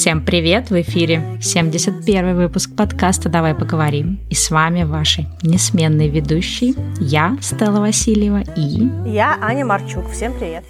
Всем привет! В эфире 71 выпуск подкаста «Давай поговорим». И с вами ваши несменные ведущие. Я, Стелла Васильева, и... Я, Аня Марчук. Всем привет!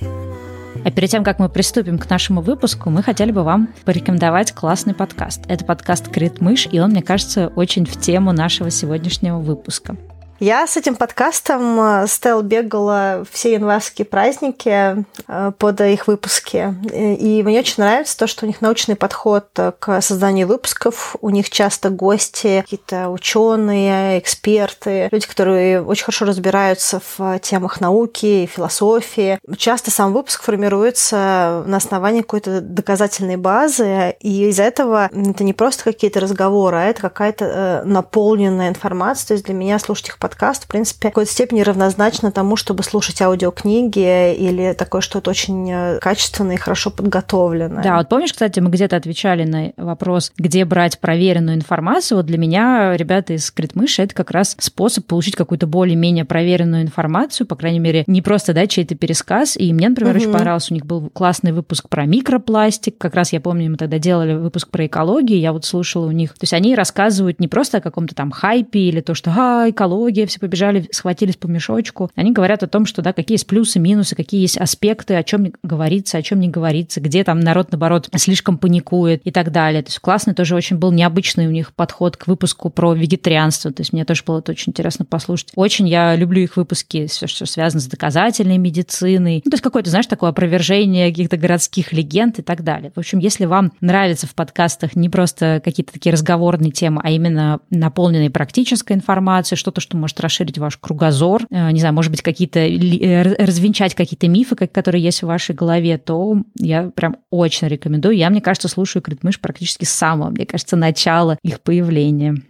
А перед тем, как мы приступим к нашему выпуску, мы хотели бы вам порекомендовать классный подкаст. Это подкаст «Крит мышь», и он, мне кажется, очень в тему нашего сегодняшнего выпуска. Я с этим подкастом э, Стел бегала все январские праздники э, под их выпуски. И мне очень нравится то, что у них научный подход к созданию выпусков. У них часто гости, какие-то ученые, эксперты, люди, которые очень хорошо разбираются в темах науки и философии. Часто сам выпуск формируется на основании какой-то доказательной базы, и из-за этого это не просто какие-то разговоры, а это какая-то э, наполненная информация. То есть для меня слушать их подкаст подкаст, в принципе, в какой-то степени равнозначно тому, чтобы слушать аудиокниги или такое что-то очень э, качественное и хорошо подготовленное. Да, вот помнишь, кстати, мы где-то отвечали на вопрос, где брать проверенную информацию. Вот для меня ребята из Критмыши это как раз способ получить какую-то более-менее проверенную информацию, по крайней мере, не просто дать чей-то пересказ. И мне, например, угу. очень понравился, у них был классный выпуск про микропластик. Как раз я помню, мы тогда делали выпуск про экологию, я вот слушала у них. То есть они рассказывают не просто о каком-то там хайпе или то, что а, экология, все побежали, схватились по мешочку. Они говорят о том, что да, какие есть плюсы, минусы, какие есть аспекты, о чем говорится, о чем не говорится, где там народ, наоборот, слишком паникует и так далее. То есть классный тоже очень был необычный у них подход к выпуску про вегетарианство. То есть мне тоже было это очень интересно послушать. Очень я люблю их выпуски, все, что связано с доказательной медициной. Ну, то есть какое-то, знаешь, такое опровержение каких-то городских легенд и так далее. В общем, если вам нравится в подкастах не просто какие-то такие разговорные темы, а именно наполненные практической информацией, что-то, что может расширить ваш кругозор, э, не знаю, может быть, какие-то э, развенчать какие-то мифы, которые есть в вашей голове, то я прям очень рекомендую. Я, мне кажется, слушаю Критмыш практически с самого, мне кажется, начала их появления.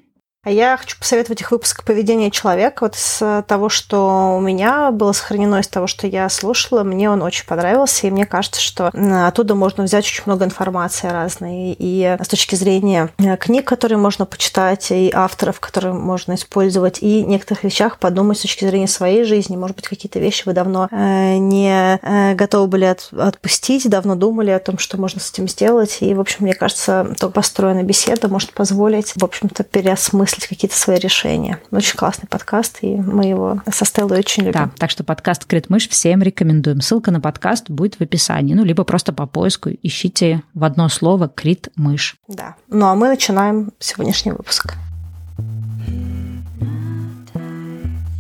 А я хочу посоветовать их выпуск «Поведение человека». Вот из того, что у меня было сохранено, из того, что я слушала, мне он очень понравился, и мне кажется, что оттуда можно взять очень много информации разной. И с точки зрения э, книг, которые можно почитать, и авторов, которые можно использовать, и некоторых вещах подумать с точки зрения своей жизни. Может быть, какие-то вещи вы давно э, не э, готовы были отпустить, давно думали о том, что можно с этим сделать. И, в общем, мне кажется, то построенная беседа может позволить, в общем-то, переосмыслить осмыслить какие-то свои решения. Очень классный подкаст, и мы его со Стеллой очень любим. Да, так что подкаст «Критмыш» всем рекомендуем. Ссылка на подкаст будет в описании. Ну, либо просто по поиску ищите в одно слово «Крит-мышь». Да. Ну, а мы начинаем сегодняшний выпуск.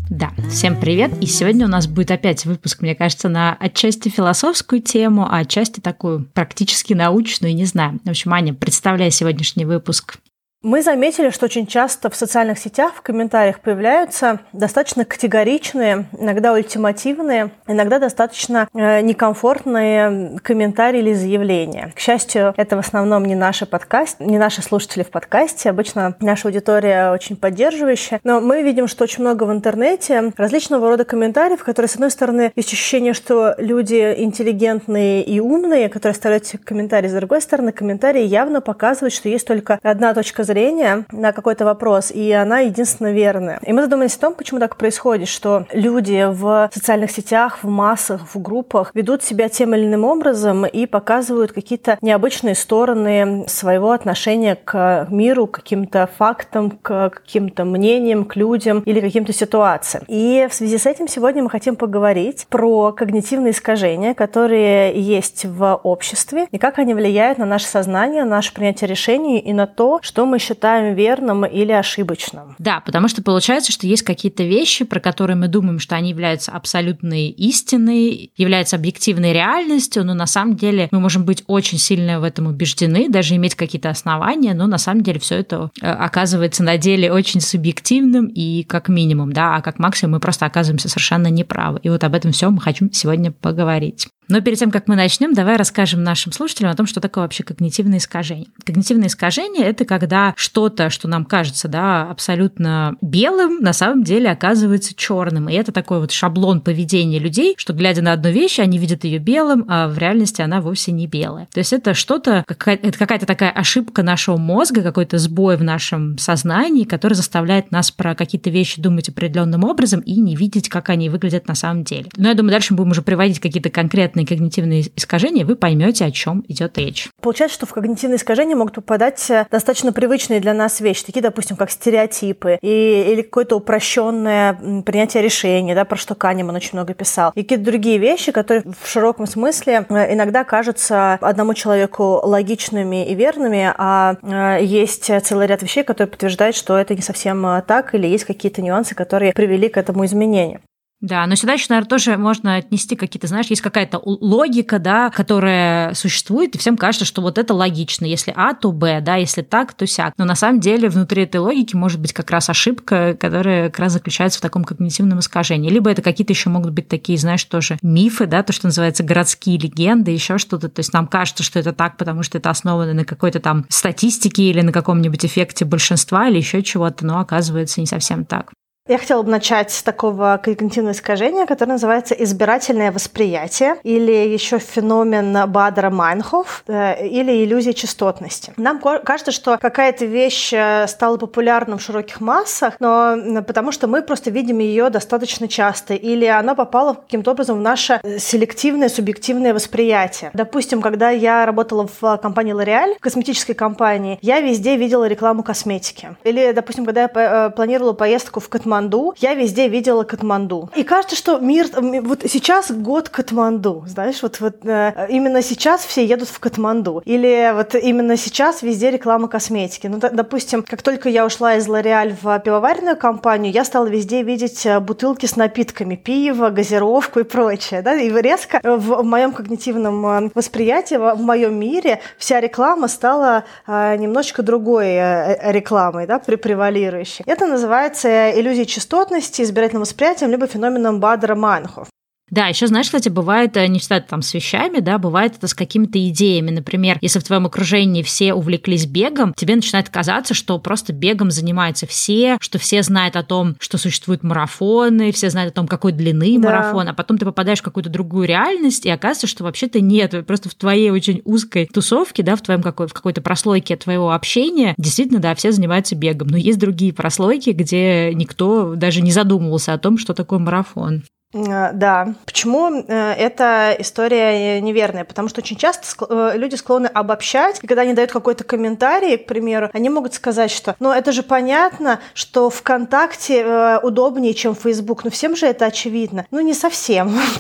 Да, всем привет. И сегодня у нас будет опять выпуск, мне кажется, на отчасти философскую тему, а отчасти такую практически научную, не знаю. В общем, Аня, представляй сегодняшний выпуск. Мы заметили, что очень часто в социальных сетях в комментариях появляются достаточно категоричные, иногда ультимативные, иногда достаточно э, некомфортные комментарии или заявления. К счастью, это в основном не наши подкаст, не наши слушатели в подкасте. Обычно наша аудитория очень поддерживающая. Но мы видим, что очень много в интернете различного рода комментариев, которые, с одной стороны, есть ощущение, что люди интеллигентные и умные, которые оставляют комментарии. С другой стороны, комментарии явно показывают, что есть только одна точка зрения на какой-то вопрос, и она единственно верная. И мы задумались о том, почему так происходит, что люди в социальных сетях, в массах, в группах ведут себя тем или иным образом и показывают какие-то необычные стороны своего отношения к миру, к каким-то фактам, к каким-то мнениям, к людям или каким-то ситуациям. И в связи с этим сегодня мы хотим поговорить про когнитивные искажения, которые есть в обществе, и как они влияют на наше сознание, на наше принятие решений и на то, что мы считаем верным или ошибочным. Да, потому что получается, что есть какие-то вещи, про которые мы думаем, что они являются абсолютной истиной, являются объективной реальностью, но на самом деле мы можем быть очень сильно в этом убеждены, даже иметь какие-то основания, но на самом деле все это э, оказывается на деле очень субъективным и как минимум, да, а как максимум мы просто оказываемся совершенно неправы. И вот об этом всем мы хотим сегодня поговорить. Но перед тем, как мы начнем, давай расскажем нашим слушателям о том, что такое вообще когнитивное искажение. Когнитивное искажение – это когда что-то, что нам кажется да, абсолютно белым, на самом деле оказывается черным. И это такой вот шаблон поведения людей, что глядя на одну вещь, они видят ее белым, а в реальности она вовсе не белая. То есть это что-то, это какая-то такая ошибка нашего мозга, какой-то сбой в нашем сознании, который заставляет нас про какие-то вещи думать определенным образом и не видеть, как они выглядят на самом деле. Но я думаю, дальше мы будем уже приводить какие-то конкретные адекватные когнитивные искажения, вы поймете, о чем идет речь. Получается, что в когнитивные искажения могут попадать э, достаточно привычные для нас вещи, такие, допустим, как стереотипы и, или какое-то упрощенное принятие решений, да, про что Канеман очень много писал, и какие-то другие вещи, которые в широком смысле э, иногда кажутся одному человеку логичными и верными, а э, есть целый ряд вещей, которые подтверждают, что это не совсем так, или есть какие-то нюансы, которые привели к этому изменению. Да, но сюда еще, наверное, тоже можно отнести какие-то, знаешь, есть какая-то логика, да, которая существует, и всем кажется, что вот это логично. Если А, то Б, да, если так, то сяк. Но на самом деле внутри этой логики может быть как раз ошибка, которая как раз заключается в таком когнитивном искажении. Либо это какие-то еще могут быть такие, знаешь, тоже мифы, да, то, что называется городские легенды, еще что-то. То есть нам кажется, что это так, потому что это основано на какой-то там статистике или на каком-нибудь эффекте большинства или еще чего-то, но оказывается не совсем так. Я хотела бы начать с такого когнитивного искажения, которое называется избирательное восприятие или еще феномен Бадера Майнхоф э, или иллюзия частотности. Нам кажется, что какая-то вещь э, стала популярна в широких массах, но потому что мы просто видим ее достаточно часто или она попала каким-то образом в наше селективное, субъективное восприятие. Допустим, когда я работала в компании L'Oreal, в косметической компании, я везде видела рекламу косметики. Или, допустим, когда я э, планировала поездку в Катманду, Катманду, я везде видела Катманду. И кажется, что мир... Вот сейчас год Катманду, знаешь, вот, вот э, именно сейчас все едут в Катманду. Или вот именно сейчас везде реклама косметики. Ну, допустим, как только я ушла из L'Oreal в пивоваренную компанию, я стала везде видеть э, бутылки с напитками, пиво, газировку и прочее. Да? И резко в, в моем когнитивном э, восприятии, в, моем мире вся реклама стала э, немножечко другой э, рекламой, да, превалирующей. Это называется иллюзия частотности, избирательным восприятием, либо феноменом Бадера-Майнхоф. Да, еще, знаешь, кстати, бывает э, не всегда там с вещами, да, бывает это с какими-то идеями. Например, если в твоем окружении все увлеклись бегом, тебе начинает казаться, что просто бегом занимаются все, что все знают о том, что существуют марафоны, все знают о том, какой длины да. марафон, а потом ты попадаешь в какую-то другую реальность, и оказывается, что вообще-то нет. Просто в твоей очень узкой тусовке, да, в твоем какой, в какой-то прослойке твоего общения, действительно, да, все занимаются бегом. Но есть другие прослойки, где никто даже не задумывался о том, что такое марафон. Э, да. Почему э, эта история неверная? Потому что очень часто э, люди склонны обобщать, и когда они дают какой-то комментарий, к примеру, они могут сказать, что ну это же понятно, что ВКонтакте удобнее, чем Facebook. Ну всем же это очевидно. Ну не совсем.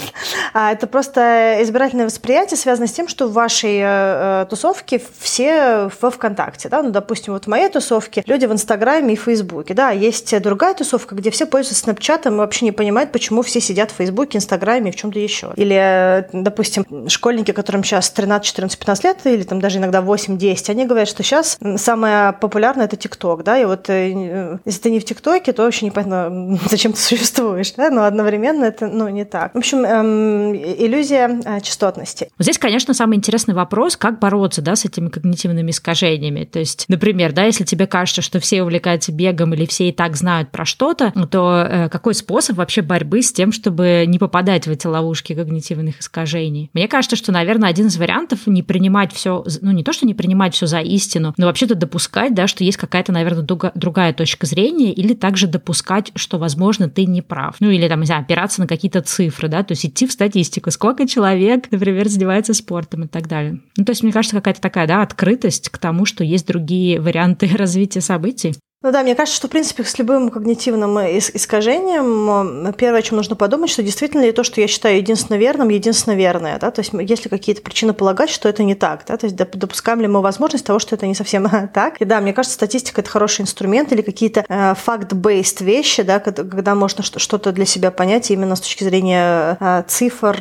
А это просто избирательное восприятие связано с тем, что в вашей тусовке все во ВКонтакте. Да? Ну, допустим, вот в моей тусовке люди в Инстаграме и Фейсбуке. Да, есть другая тусовка, где все пользуются Снапчатом и вообще не понимают, почему все сидят сидят в Фейсбуке, Инстаграме и в чем-то еще. Или, допустим, школьники, которым сейчас 13, 14, 15 лет, или там даже иногда 8, 10, они говорят, что сейчас самое популярное это ТикТок, да, и вот э, если ты не в ТикТоке, то вообще непонятно, зачем ты существуешь, да, но одновременно это, ну, не так. В общем, эм, иллюзия э, частотности. Здесь, конечно, самый интересный вопрос, как бороться, да, с этими когнитивными искажениями. То есть, например, да, если тебе кажется, что все увлекаются бегом или все и так знают про что-то, то э, какой способ вообще борьбы с тем, что чтобы не попадать в эти ловушки когнитивных искажений. Мне кажется, что, наверное, один из вариантов не принимать все, ну не то, что не принимать все за истину, но вообще-то допускать, да, что есть какая-то, наверное, другая точка зрения, или также допускать, что, возможно, ты не прав. Ну или там, не знаю, опираться на какие-то цифры, да, то есть идти в статистику, сколько человек, например, занимается спортом и так далее. Ну, то есть, мне кажется, какая-то такая, да, открытость к тому, что есть другие варианты развития событий. Ну да, мне кажется, что, в принципе, с любым когнитивным искажением первое, о чем нужно подумать, что действительно ли то, что я считаю единственно верным, единственно верное. Да? То есть есть ли какие-то причины полагать, что это не так. Да? То есть допускаем ли мы возможность того, что это не совсем так. И да, мне кажется, статистика – это хороший инструмент или какие-то э, fact-based вещи, да, когда можно что-то для себя понять именно с точки зрения э, цифр,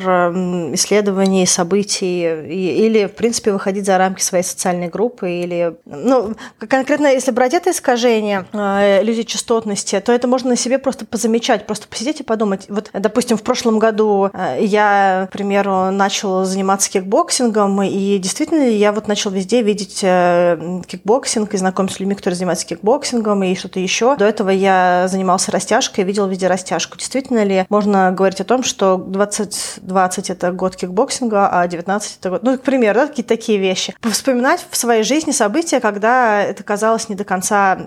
исследований, событий, или, в принципе, выходить за рамки своей социальной группы. Или, ну, конкретно, если брать это искажение, исследование э, иллюзий частотности, то это можно на себе просто позамечать, просто посидеть и подумать. Вот, допустим, в прошлом году э, я, к примеру, начал заниматься кикбоксингом, и действительно я вот начал везде видеть э, кикбоксинг и знакомиться с людьми, которые занимаются кикбоксингом и что-то еще. До этого я занимался растяжкой, видел везде растяжку. Действительно ли можно говорить о том, что 2020 это год кикбоксинга, а 19 это год... Ну, к примеру, да, какие-то такие вещи. Вспоминать в своей жизни события, когда это казалось не до конца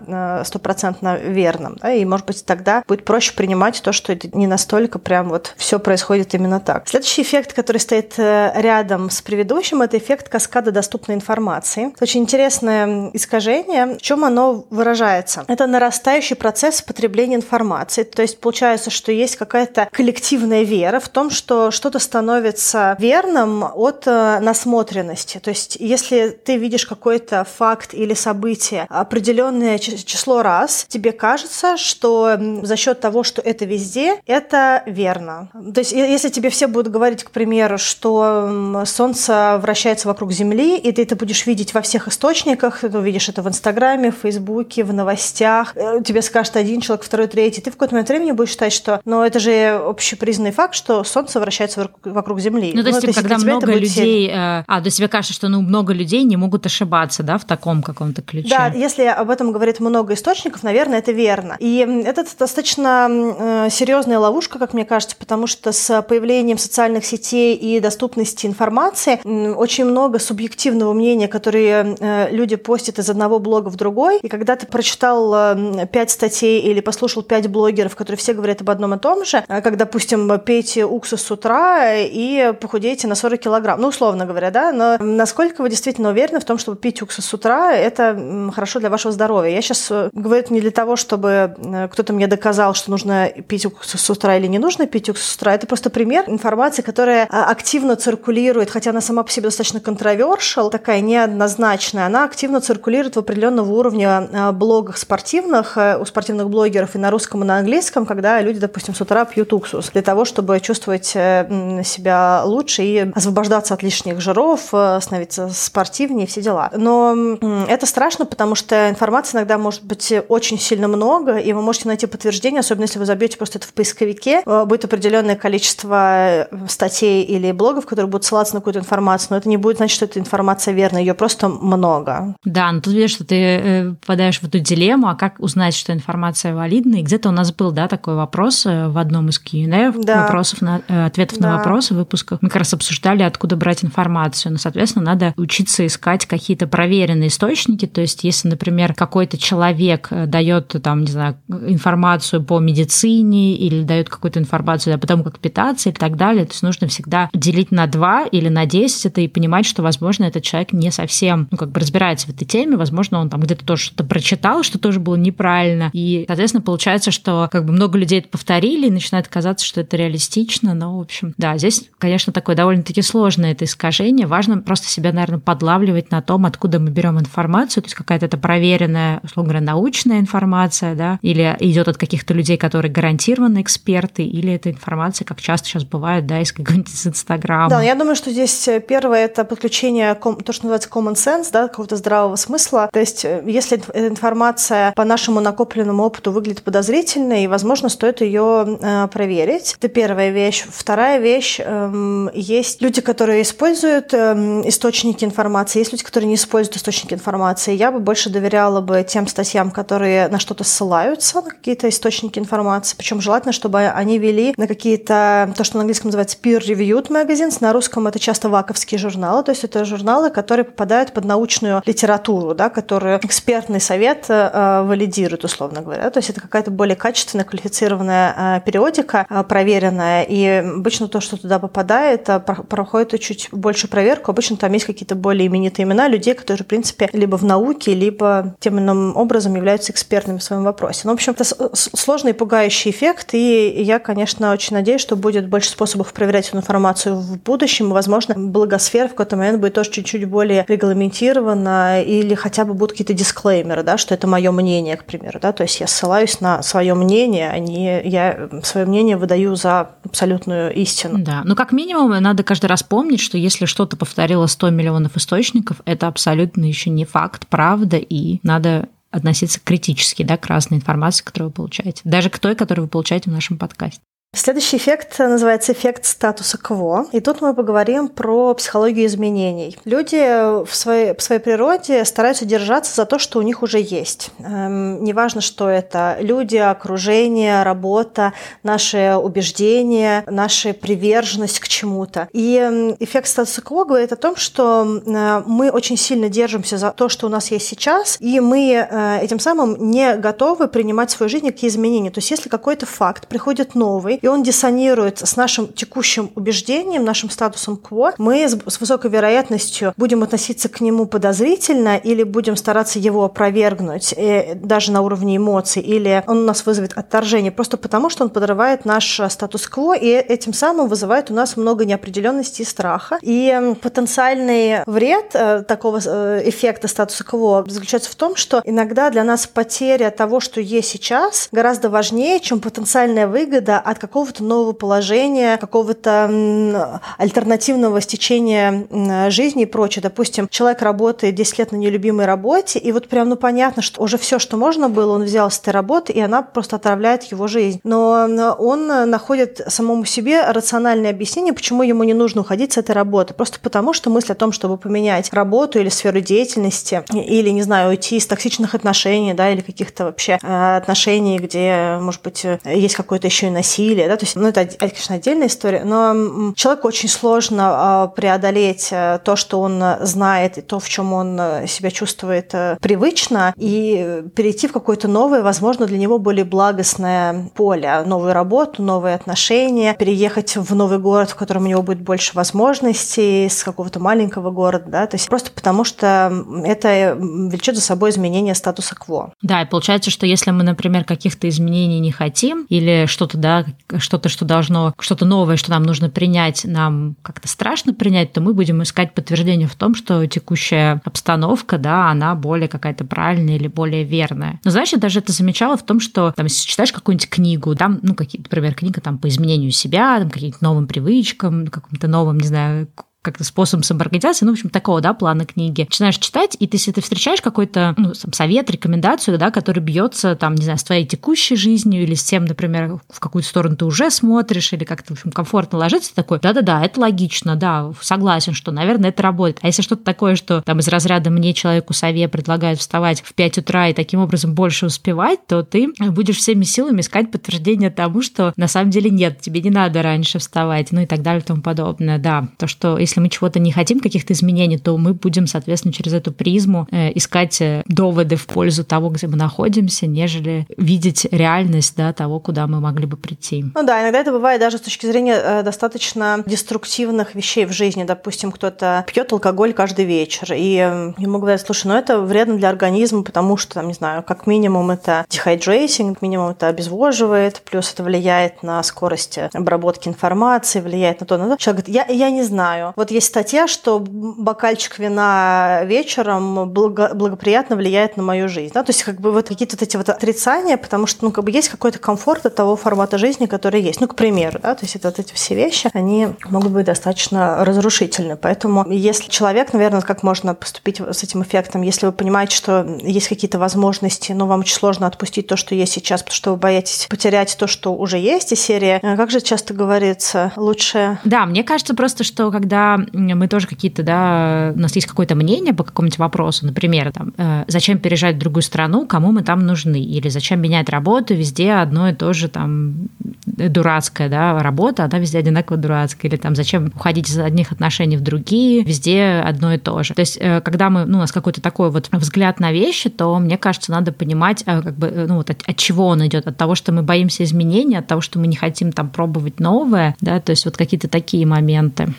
стопроцентно верным. Да, и, может быть, тогда будет проще принимать то, что это не настолько прям вот все происходит именно так. Следующий эффект, который стоит э, рядом с предыдущим, это эффект каскада доступной информации. Это очень интересное искажение. В чем оно выражается? Это нарастающий процесс потребления информации. То есть получается, что есть какая-то коллективная вера в том, что что-то становится верным от э, насмотренности. То есть если ты видишь какой-то факт или событие определенное число раз, тебе кажется, что за счет того, что это везде, это верно. То есть если тебе все будут говорить, к примеру, что Солнце вращается вокруг Земли, и ты это будешь видеть во всех источниках, ты увидишь это в Инстаграме, в Фейсбуке, в новостях, э, тебе скажет один человек, второй, третий, ты в какой-то момент времени будешь считать, что ну, это же общепризнанный факт, что Солнце вращается вокруг Земли. Ну, то есть, ну, то есть когда много людей... Э, а, то есть тебе кажется, что ну, много людей не могут ошибаться, да, в таком каком-то ключе? Да, если об этом говорит много источников, наверное, это верно. И это достаточно э, серьезная ловушка, как мне кажется, потому что с появлением социальных сетей и доступности информации очень много субъективного мнения, которые э, люди постят из одного блога в другой. И когда ты прочитал пять статей или послушал пять блогеров, которые все говорят об одном и том же, как, допустим, пейте уксус с утра и похудеете на 40 килограмм, ну, условно говоря, да, но насколько вы действительно уверены в том, чтобы пить уксус с утра, это хорошо для вашего здоровья. Я сейчас э, говорю это не для того, чтобы э, кто-то мне доказал, что нужно пить уксус с утра или не нужно пить уксус с утра. Это просто пример информации, которая а, активно циркулирует, хотя она сама по себе достаточно контровершил, такая неоднозначная, она активно циркулирует в определенного уровня а, блогах спортивных, э, у спортивных блогеров и на русском, и на английском, когда люди, допустим, с утра пьют уксус для того, чтобы чувствовать себя лучше и освобождаться от лишних жиров, становиться спортивнее, все дела. Но это страшно, потому что информации иногда может быть очень сильно много, и вы можете найти подтверждение, особенно если вы забьете просто это в поисковике. Э, будет определенное количество э, статей или блогов, которые будут ссылаться на какую-то информацию, но это не будет значить, что эта информация верна, ее просто много. Да, но тут видишь, что ты э, попадаешь в эту дилемму, а как узнать, что информация валидна? И где-то у нас был, да, такой вопрос в одном из Q&A, да. вопросов на, ответов да. на вопросы в выпусках. Мы как раз обсуждали, откуда брать информацию. Но, соответственно, надо учиться искать какие-то проверенные источники. То есть, если, например, какой-то человек э, дает там, не знаю, информацию по медицине или дает какую-то информацию по тому, как питаться и так далее, то есть нужно всегда делить на два или на десять это и понимать, что, возможно, этот человек не совсем, ну, как бы разбирается в этой теме, возможно, он там где-то тоже что-то прочитал, что тоже было неправильно, и, соответственно, получается, что как бы много людей это повторили, и начинает казаться, что это реалистично, но, в общем, да, здесь, конечно, такое довольно-таки сложное это искажение, важно просто себя, наверное, подлавливать на том, откуда мы берем информацию, то есть какая-то это проверенная, условно говоря, научная информация, да, или идет от каких-то людей, которые гарантированно эксперты, или это информация, как часто сейчас бывает, да, из какого-нибудь Инстаграма. Да, я думаю, что здесь э, первое это подключение то, что называется common sense, да, какого-то здравого смысла. То есть, э, если информация по нашему накопленному опыту выглядит подозрительной, возможно, стоит ее э, проверить. Это первая вещь. Вторая вещь, э, есть люди, которые используют э, источники информации, есть люди, которые не используют источники информации. Я бы больше доверяла бы тем статьям, которые на что-то ссылаются, на какие-то источники информации. Причем желательно, чтобы они вели на какие-то, то, что на английском называется peer-reviewed magazines, на русском это часто ваковские журналы, то есть это журналы, которые попадают под научную литературу, да, которые экспертный совет э, валидирует, условно говоря. То есть это какая-то более качественная, квалифицированная э, периодика, э, проверенная, и обычно то, что туда попадает, э, проходит чуть больше проверку. Обычно там есть какие-то более именитые имена людей, которые, в принципе, либо в науке, либо тем или иным образом являются экспертными в своем вопросе. Ну, в общем, это сложный и пугающий эффект, и я, конечно, очень надеюсь, что будет больше способов проверять эту информацию в будущем, возможно, благосфера в какой-то момент будет тоже чуть-чуть более регламентирована, или хотя бы будут какие-то дисклеймеры, да, что это мое мнение, к примеру, да, то есть я ссылаюсь на свое мнение, а не я свое мнение выдаю за абсолютную истину. Да, ну как минимум надо каждый раз помнить, что если что-то повторило 100 миллионов источников, это абсолютно еще не факт, правда, и надо относиться критически да, к разной информации, которую вы получаете. Даже к той, которую вы получаете в нашем подкасте. Следующий эффект называется эффект статуса кво. И тут мы поговорим про психологию изменений. Люди в своей, в своей природе стараются держаться за то, что у них уже есть. Эм, неважно, что это люди, окружение, работа, наши убеждения, наша приверженность к чему-то. И эм, эффект статуса кво говорит о том, что э, мы очень сильно держимся за то, что у нас есть сейчас, и мы э, этим самым не готовы принимать в свою жизнь какие изменения. То есть если какой-то факт приходит новый, и он диссонирует с нашим текущим убеждением, нашим статусом кво, мы с высокой вероятностью будем относиться к нему подозрительно или будем стараться его опровергнуть, э, даже на уровне эмоций, или он у нас вызовет отторжение, просто потому что он подрывает наш статус-кво, и этим самым вызывает у нас много неопределенности и страха. И потенциальный вред э, такого э, эффекта статуса-кво заключается в том, что иногда для нас потеря того, что есть сейчас, гораздо важнее, чем потенциальная выгода от какого какого-то нового положения, какого-то альтернативного стечения жизни и прочее. Допустим, человек работает 10 лет на нелюбимой работе, и вот прям, ну, понятно, что уже все, что можно было, он взял с этой работы, и она просто отравляет его жизнь. Но он находит самому себе рациональное объяснение, почему ему не нужно уходить с этой работы. Просто потому, что мысль о том, чтобы поменять работу или сферу деятельности, или, не знаю, уйти из токсичных отношений, да, или каких-то вообще э, отношений, где, может быть, э, есть какое-то еще и насилие, да, то есть, ну, это, конечно, отдельная история, но человеку очень сложно а, преодолеть э, то, что он знает, и то, в чем он э, себя чувствует э, привычно, и перейти в какое-то новое, возможно, для него более благостное поле, новую работу, новые отношения, переехать в новый город, в котором у него будет больше возможностей, с какого-то маленького города, да, то есть просто потому, что это влечет за собой изменение статуса кво. Да, и получается, что если мы, например, каких-то изменений не хотим, или что-то, да, что-то, что должно, что-то новое, что нам нужно принять, нам как-то страшно принять, то мы будем искать подтверждение в том, что текущая обстановка, да, она более какая-то правильная или более верная. Но знаешь, я даже это замечала в том, что там, если читаешь какую-нибудь книгу, там, ну, какие например, книга там по изменению себя, там, каким-то новым привычкам, каким-то новым, не знаю, как-то способом самоорганизации, ну, в общем, такого, да, плана книги. Начинаешь читать, и ты, если ты встречаешь какой-то ну, совет, рекомендацию, да, который бьется, там, не знаю, с твоей текущей жизнью или с тем, например, в какую сторону ты уже смотришь, или как-то, в общем, комфортно ложиться, такой, да-да-да, это логично, да, согласен, что, наверное, это работает. А если что-то такое, что там из разряда мне, человеку сове, предлагают вставать в 5 утра и таким образом больше успевать, то ты будешь всеми силами искать подтверждение тому, что на самом деле нет, тебе не надо раньше вставать, ну и так далее и тому подобное. Да, то, что если если мы чего-то не хотим, каких-то изменений, то мы будем, соответственно, через эту призму э, искать э, доводы в пользу того, где мы находимся, нежели видеть реальность да, того, куда мы могли бы прийти. Ну да, иногда это бывает даже с точки зрения э, достаточно деструктивных вещей в жизни. Допустим, кто-то пьет алкоголь каждый вечер, и ему говорят, слушай, ну это вредно для организма, потому что, там, не знаю, как минимум это как минимум это обезвоживает, плюс это влияет на скорость обработки информации, влияет на то, на то. Человек говорит, я, я не знаю. Вот есть статья, что бокальчик вина вечером благо, благоприятно влияет на мою жизнь. Да? То есть как бы вот какие-то вот эти вот отрицания, потому что ну, как бы есть какой-то комфорт от того формата жизни, который есть. Ну, к примеру, да, то есть это вот эти все вещи, они могут быть достаточно разрушительны. Поэтому если человек, наверное, как можно поступить с этим эффектом, если вы понимаете, что есть какие-то возможности, но вам очень сложно отпустить то, что есть сейчас, потому что вы боитесь потерять то, что уже есть, и серия, э, как же часто говорится, лучше... Да, мне кажется просто, что когда мы тоже какие-то, да, у нас есть какое-то мнение по какому-нибудь вопросу, например, там, э, зачем переезжать в другую страну, кому мы там нужны, или зачем менять работу, везде одно и то же там дурацкая, да, работа, она везде одинаково дурацкая, или там зачем уходить из одних отношений в другие, везде одно и то же. То есть, э, когда мы, ну, у нас какой-то такой вот взгляд на вещи, то, мне кажется, надо понимать, э, как бы, ну, вот от, от чего он идет, от того, что мы боимся изменений, от того, что мы не хотим там пробовать новое, да, то есть вот какие-то такие моменты.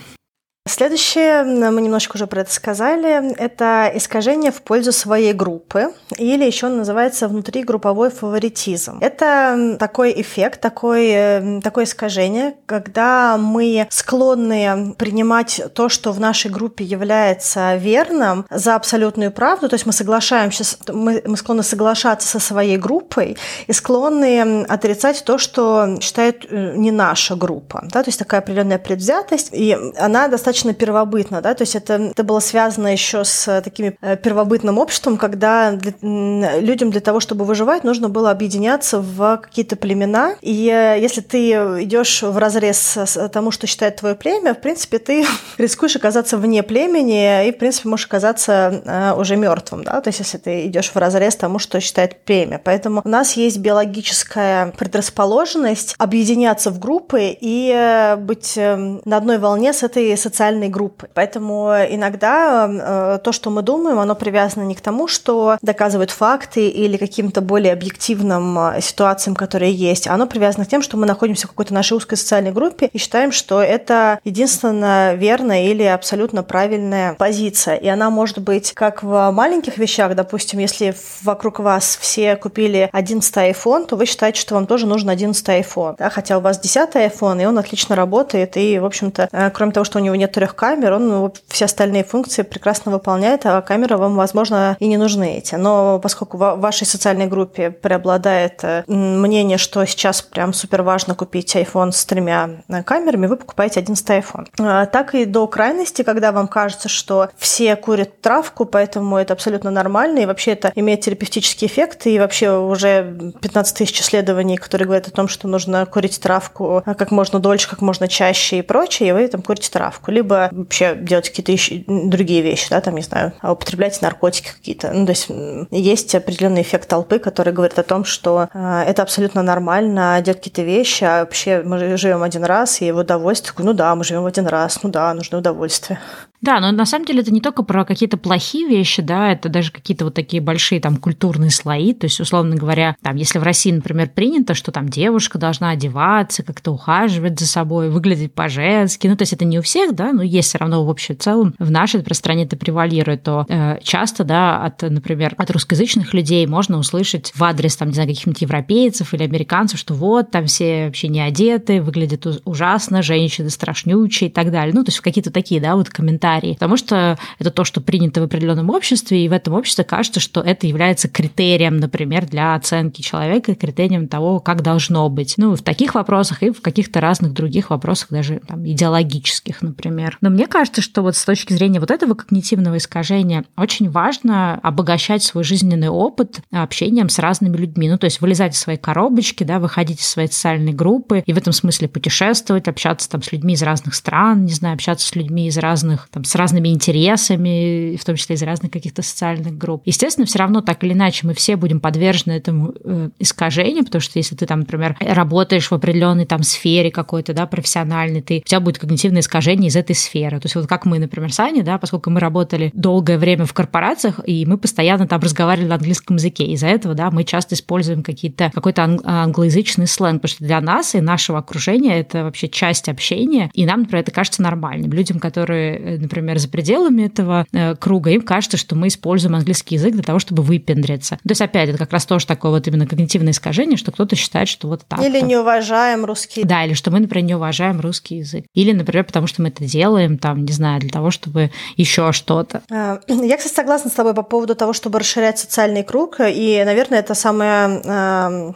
Следующее, мы немножко уже про это сказали, это искажение в пользу своей группы, или еще называется внутригрупповой фаворитизм. Это такой эффект, такой, такое искажение, когда мы склонны принимать то, что в нашей группе является верным, за абсолютную правду, то есть мы соглашаемся, мы, мы склонны соглашаться со своей группой и склонны отрицать то, что считает э, не наша группа. Да? То есть такая определенная предвзятость, и она достаточно достаточно первобытно, да, то есть это, это было связано еще с такими э, первобытным обществом, когда для, людям для того, чтобы выживать, нужно было объединяться в какие-то племена, и э, если ты идешь в разрез тому, что считает твое племя, в принципе, ты рискуешь оказаться вне племени и, в принципе, можешь оказаться э, уже мертвым, да, то есть если ты идешь в разрез тому, что считает племя. Поэтому у нас есть биологическая предрасположенность объединяться в группы и быть на одной волне с этой социальной группой. Поэтому иногда э, то, что мы думаем, оно привязано не к тому, что доказывают факты или каким-то более объективным э, ситуациям, которые есть, оно привязано к тем, что мы находимся в какой-то нашей узкой социальной группе и считаем, что это единственно верная или абсолютно правильная позиция. И она может быть как в маленьких вещах, допустим, если вокруг вас все купили 11 iPhone, то вы считаете, что вам тоже нужен 11 iPhone, да? хотя у вас 10 iPhone, и он отлично работает, и, в общем-то, э, кроме того, что у него нет трех камер, он ну, все остальные функции прекрасно выполняет, а камеры вам, возможно, и не нужны эти. Но поскольку в вашей социальной группе преобладает э, мнение, что сейчас прям супер важно купить iPhone с тремя э, камерами, вы покупаете 11 iPhone. А, так и до крайности, когда вам кажется, что все курят травку, поэтому это абсолютно нормально, и вообще это имеет терапевтический эффект, и вообще уже 15 тысяч исследований, которые говорят о том, что нужно курить травку как можно дольше, как можно чаще и прочее, и вы там курите травку. Либо вообще делать какие-то еще другие вещи, да, там, не знаю, употреблять наркотики какие-то. Ну, то есть есть определенный эффект толпы, который говорит о том, что э, это абсолютно нормально делать какие-то вещи, а вообще мы живем один раз, и в удовольствие, ну да, мы живем один раз, ну да, нужно удовольствие. Да, но на самом деле это не только про какие-то плохие вещи, да, это даже какие-то вот такие большие там культурные слои. То есть, условно говоря, там, если в России, например, принято, что там девушка должна одеваться, как-то ухаживать за собой, выглядеть по-женски, ну, то есть это не у всех, да, но есть все равно в общем целом в нашей стране это превалирует, то э, часто, да, от, например, от русскоязычных людей можно услышать в адрес, там, не знаю, каких-нибудь европейцев или американцев, что вот, там все вообще не одеты, выглядят ужасно, женщины страшнючие и так далее. Ну, то есть какие-то такие, да, вот комментарии комментарии, потому что это то, что принято в определенном обществе, и в этом обществе кажется, что это является критерием, например, для оценки человека, критерием того, как должно быть. Ну, в таких вопросах и в каких-то разных других вопросах, даже там, идеологических, например. Но мне кажется, что вот с точки зрения вот этого когнитивного искажения очень важно обогащать свой жизненный опыт общением с разными людьми. Ну, то есть вылезать из своей коробочки, да, выходить из своей социальной группы и в этом смысле путешествовать, общаться там с людьми из разных стран, не знаю, общаться с людьми из разных там, с разными интересами, в том числе из разных каких-то социальных групп. Естественно, все равно так или иначе мы все будем подвержены этому э, искажению, потому что если ты там, например, работаешь в определенной там сфере какой-то, да, профессиональной, ты, у тебя будет когнитивное искажение из этой сферы. То есть вот как мы, например, с Аней, да, поскольку мы работали долгое время в корпорациях, и мы постоянно там разговаривали на английском языке, из-за этого, да, мы часто используем какие-то, какой-то англоязычный сленг, потому что для нас и нашего окружения это вообще часть общения, и нам, например, это кажется нормальным. Людям, которые, э, например, за пределами этого э, круга, им кажется, что мы используем английский язык для того, чтобы выпендриться. То есть, опять, это как раз тоже такое вот именно когнитивное искажение, что кто-то считает, что вот так. Или не уважаем русский. Да, или что мы, например, не уважаем русский язык. Или, например, потому что мы это делаем, там, не знаю, для того, чтобы еще что-то. А, я, кстати, согласна с тобой по поводу того, чтобы расширять социальный круг. И, наверное, это самое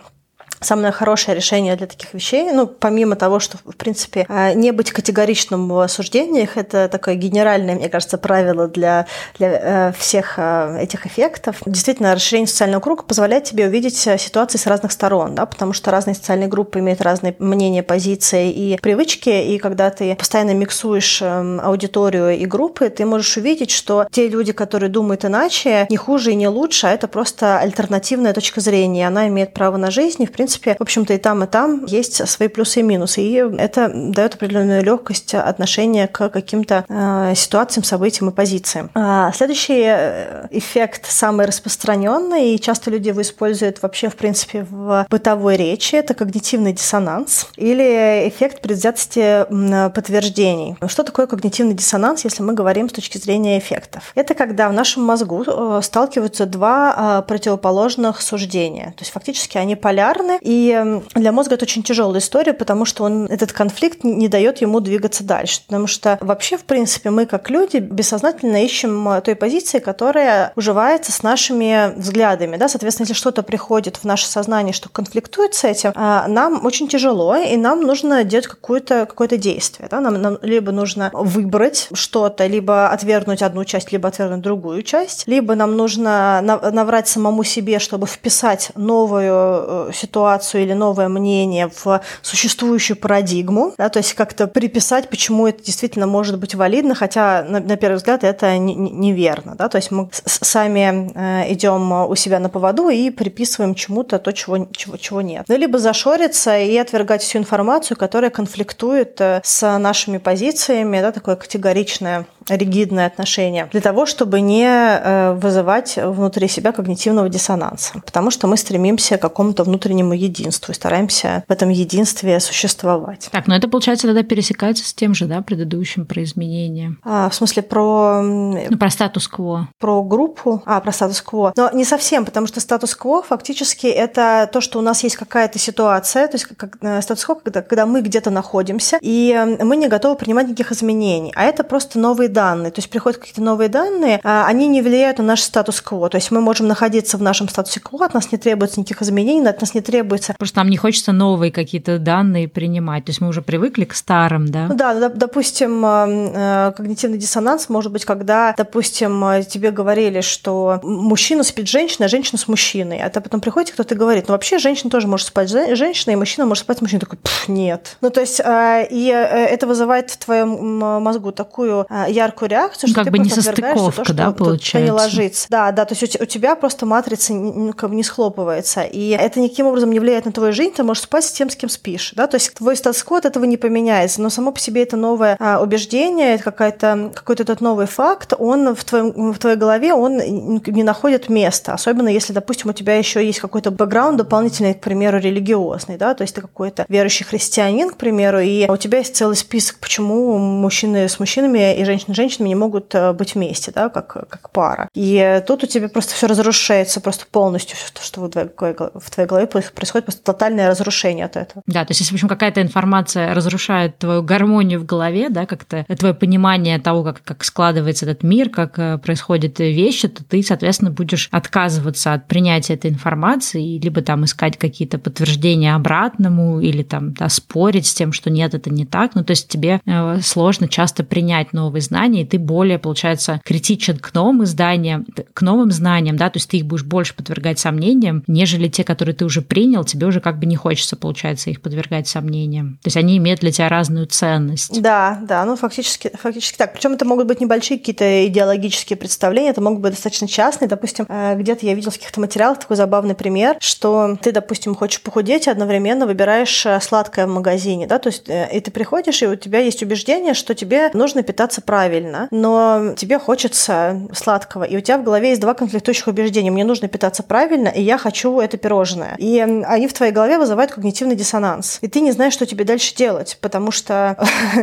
самое хорошее решение для таких вещей, ну, помимо того, что, в принципе, а, не быть категоричным в осуждениях, это такое генеральное, мне кажется, правило для, для э, всех э, этих эффектов. Действительно, расширение социального круга позволяет тебе увидеть э, ситуации с разных сторон, да, потому что разные социальные группы имеют разные мнения, позиции и привычки, и когда ты постоянно миксуешь эм, аудиторию и группы, ты можешь увидеть, что те люди, которые думают иначе, не хуже и не лучше, а это просто альтернативная точка зрения, она имеет право на жизнь, и, в принципе, принципе, в общем-то, и там, и там есть свои плюсы и минусы. И это дает определенную легкость отношения к каким-то э, ситуациям, событиям и позициям. А следующий э, эффект самый распространенный, и часто люди его используют вообще, в принципе, в бытовой речи, это когнитивный диссонанс или эффект предвзятости подтверждений. Что такое когнитивный диссонанс, если мы говорим с точки зрения эффектов? Это когда в нашем мозгу э, сталкиваются два противоположных суждения. То есть фактически они полярны, И для мозга это очень тяжелая история, потому что он, этот конфликт не дает ему двигаться дальше. Потому что вообще, в принципе, мы как люди бессознательно ищем той позиции, которая уживается с нашими взглядами. Да? Соответственно, если что-то приходит в наше сознание, что конфликтует с этим, а, нам очень тяжело, и нам нужно делать какое-то какое действие. Да? Нам, нам либо нужно выбрать что-то, либо отвергнуть одну часть, либо отвергнуть другую часть, либо нам нужно наврать самому себе, чтобы вписать новую э, ситуацию или новое мнение в существующую парадигму, да? то есть как-то приписать, почему это действительно может быть валидно, хотя на, на первый взгляд это неверно. Да? То есть мы сами э, идем у себя на поводу и приписываем чему-то то, чего, чего, чего нет. Ну, либо зашориться и отвергать всю информацию, которая конфликтует э, с нашими позициями, да, такое категоричное ригидное отношение, для того, чтобы не э, вызывать внутри себя когнитивного диссонанса. Потому что мы стремимся к какому-то внутреннему единству и стараемся в этом единстве существовать. Так, но это, получается, тогда пересекается с тем же, да, предыдущим про изменения. А, в смысле, про... Ну, про статус-кво. Про группу. А, про статус-кво. Но не совсем, потому что статус-кво фактически это то, что у нас есть какая-то ситуация, то есть как, э, статус-кво, когда, когда мы где-то находимся, и мы не готовы принимать никаких изменений. А это просто новые данные. То есть приходят какие-то новые данные, а они не влияют на наш статус-кво. То есть мы можем находиться в нашем статусе-кво, от нас не требуется никаких изменений, от нас не требуется... Просто нам не хочется новые какие-то данные принимать. То есть мы уже привыкли к старым, да? Ну да, допустим, э, когнитивный диссонанс может быть, когда, допустим, тебе говорили, что мужчина спит с женщиной, а женщина с мужчиной. А ты потом приходит кто-то и говорит, ну вообще женщина тоже может спать с женщиной, и мужчина может спать с мужчиной. Такой, нет. Ну то есть, и э, это вызывает в твоем мозгу такую яркую яркую реакцию, ну, что как ты бы не состыковка, то, да, получается. не ложится. Да, да, то есть у тебя просто матрица не, как бы не схлопывается. И это никаким образом не влияет на твою жизнь, ты можешь спать с тем, с кем спишь. Да? То есть твой статус-код этого не поменяется, но само по себе это новое а, убеждение, это какая-то, какой-то этот новый факт, он в, твоем, в твоей голове, он не находит места. Особенно если, допустим, у тебя еще есть какой-то бэкграунд дополнительный, к примеру, религиозный, да, то есть ты какой-то верующий христианин, к примеру, и у тебя есть целый список, почему мужчины с мужчинами и женщины женщинами не могут э, быть вместе, да, как, как пара. И тут у тебя просто все разрушается просто полностью, все, что в твоей, в твоей голове происходит, просто тотальное разрушение от этого. Да, то есть если, в общем, какая-то информация разрушает твою гармонию в голове, да, как-то твое понимание того, как, как складывается этот мир, как э, происходят вещи, то ты, соответственно, будешь отказываться от принятия этой информации, либо там искать какие-то подтверждения обратному, или там да, спорить с тем, что нет, это не так. Ну, то есть тебе э, сложно часто принять новые знания, и ты более, получается, критичен к новым изданиям, к новым знаниям, да, то есть ты их будешь больше подвергать сомнениям, нежели те, которые ты уже принял, тебе уже как бы не хочется, получается, их подвергать сомнениям. То есть они имеют для тебя разную ценность. Да, да, ну фактически, фактически так. Причем это могут быть небольшие какие-то идеологические представления, это могут быть достаточно частные. Допустим, э, где-то я видела в каких-то материалах такой забавный пример, что ты, допустим, хочешь похудеть и одновременно выбираешь э, сладкое в магазине, да, то есть э, и ты приходишь, и у тебя есть убеждение, что тебе нужно питаться правильно, но тебе хочется сладкого, и у тебя в голове есть два конфликтующих убеждения. Мне нужно питаться правильно, и я хочу это пирожное. И они в твоей голове вызывают когнитивный диссонанс. И ты не знаешь, что тебе дальше делать, потому что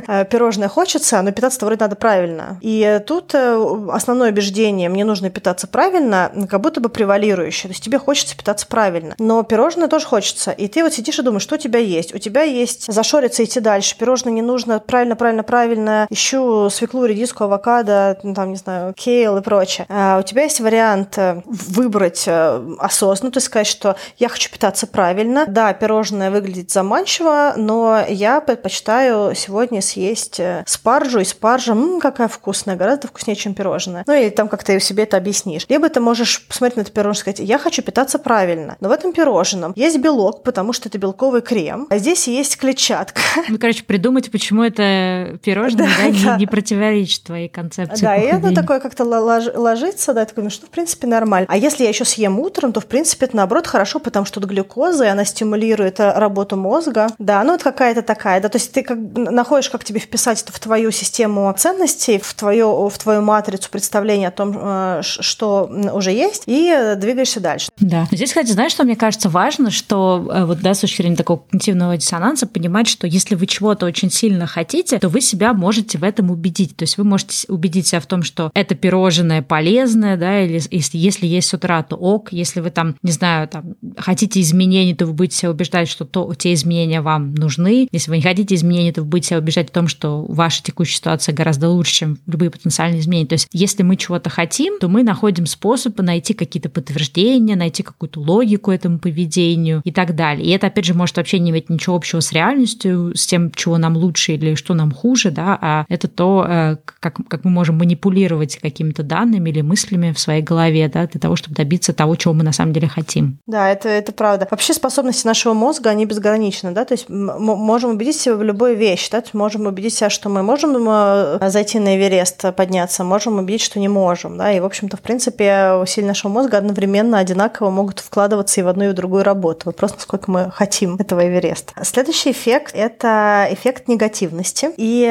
пирожное хочется, но питаться вроде надо правильно. И тут э, основное убеждение «мне нужно питаться правильно» как будто бы превалирующее. То есть тебе хочется питаться правильно. Но пирожное тоже хочется. И ты вот сидишь и думаешь, что у тебя есть? У тебя есть зашориться идти дальше. Пирожное не нужно правильно, правильно, правильно. Ищу свеклу, редиску, авокадо ну, там, не знаю, кейл и прочее. А у тебя есть вариант э, выбрать э, осознанно, то есть сказать, что я хочу питаться правильно. Да, пирожное выглядит заманчиво, но я предпочитаю сегодня съесть э, спаржу, и спаржа, м-м, какая вкусная, гораздо вкуснее, чем пирожное. Ну, или там как-то себе это объяснишь. Либо ты можешь посмотреть на это пирожное и сказать, я хочу питаться правильно, но в этом пирожном есть белок, потому что это белковый крем, а здесь есть клетчатка. Ну, короче, придумать, почему это пирожное да, да, не, не противоречит твоей концепции Да, и это такое как-то ложится, да, такое, ну что, в принципе, нормально. А если я еще съем утром, то, в принципе, это, наоборот, хорошо, потому что тут глюкоза, и она стимулирует э, работу мозга. Да, ну это какая-то такая, да, то есть ты как находишь, как тебе вписать это в твою систему ценностей, в твою, в твою матрицу представления о том, э, что уже есть, и двигаешься дальше. Да. Здесь, кстати, знаешь, что мне кажется важно, что э, вот, да, с точки зрения такого когнитивного диссонанса, понимать, что если вы чего-то очень сильно хотите, то вы себя можете в этом убедить. То есть есть вы можете убедить себя в том, что это пирожное полезное, да, или если, если есть с утра, то ок. Если вы там, не знаю, там хотите изменений, то вы будете себя убеждать, что то, те изменения вам нужны. Если вы не хотите изменений, то вы будете себя убеждать в том, что ваша текущая ситуация гораздо лучше, чем любые потенциальные изменения. То есть если мы чего-то хотим, то мы находим способы найти какие-то подтверждения, найти какую-то логику этому поведению и так далее. И это, опять же, может вообще не иметь ничего общего с реальностью, с тем, чего нам лучше или что нам хуже, да, а это то, э, как, как мы можем манипулировать какими-то данными или мыслями в своей голове, да, для того, чтобы добиться того, чего мы на самом деле хотим. Да, это, это правда. Вообще способности нашего мозга, они безграничны, да, то есть мы можем убедить себя в любой вещи, да, можем убедить себя, что мы можем э, зайти на Эверест, подняться, можем убедить, что не можем, да, и, в общем-то, в принципе, усилия нашего мозга одновременно одинаково могут вкладываться и в одну, и в другую работу. Вопрос, насколько мы хотим этого Эвереста. Следующий эффект – это эффект негативности. И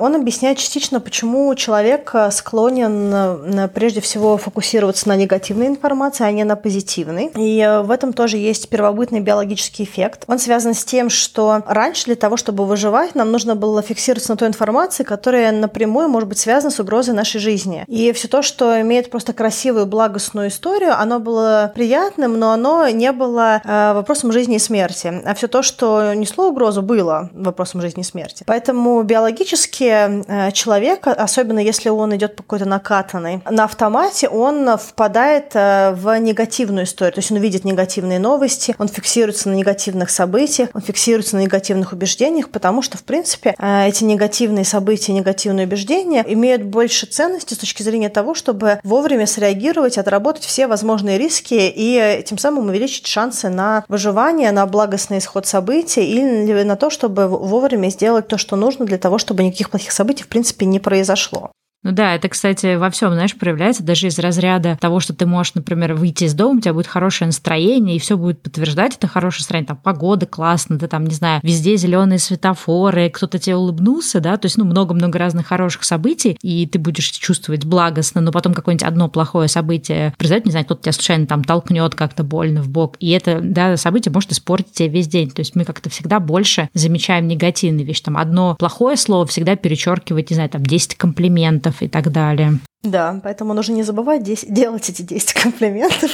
он объясняет частично, почему человек склонен прежде всего фокусироваться на негативной информации, а не на позитивной. И в этом тоже есть первобытный биологический эффект. Он связан с тем, что раньше для того, чтобы выживать, нам нужно было фиксироваться на той информации, которая напрямую может быть связана с угрозой нашей жизни. И все то, что имеет просто красивую, благостную историю, оно было приятным, но оно не было э, вопросом жизни и смерти. А все то, что несло угрозу, было вопросом жизни и смерти. Поэтому биологически э, человек, особенно если он идет по какой-то накатанной, на автомате он впадает э, в негативную историю. То есть он видит негативные новости, он фиксируется на негативных событиях, он фиксируется на негативных убеждениях, потому что, в принципе, э, эти негативные события, негативные убеждения имеют больше ценности с точки зрения того, чтобы вовремя среагировать, отработать все возможные риски и тем самым увеличить шансы на выживание, на благостный исход событий или на то, чтобы вовремя сделать то, что нужно для того, чтобы никаких плохих событий, в принципе, не произошло. Ну да, это, кстати, во всем, знаешь, проявляется даже из разряда того, что ты можешь, например, выйти из дома, у тебя будет хорошее настроение, и все будет подтверждать это хорошее настроение. Там погода классно, ты там, не знаю, везде зеленые светофоры, кто-то тебе улыбнулся, да, то есть, ну, много-много разных хороших событий, и ты будешь чувствовать благостно, но потом какое-нибудь одно плохое событие произойдет, не знаю, кто-то тебя случайно там толкнет как-то больно в бок, и это, да, событие может испортить тебе весь день. То есть мы как-то всегда больше замечаем негативные вещи. Там одно плохое слово всегда перечеркивает, не знаю, там 10 комплиментов, и так далее. Да, поэтому нужно не забывать делать эти 10 комплиментов,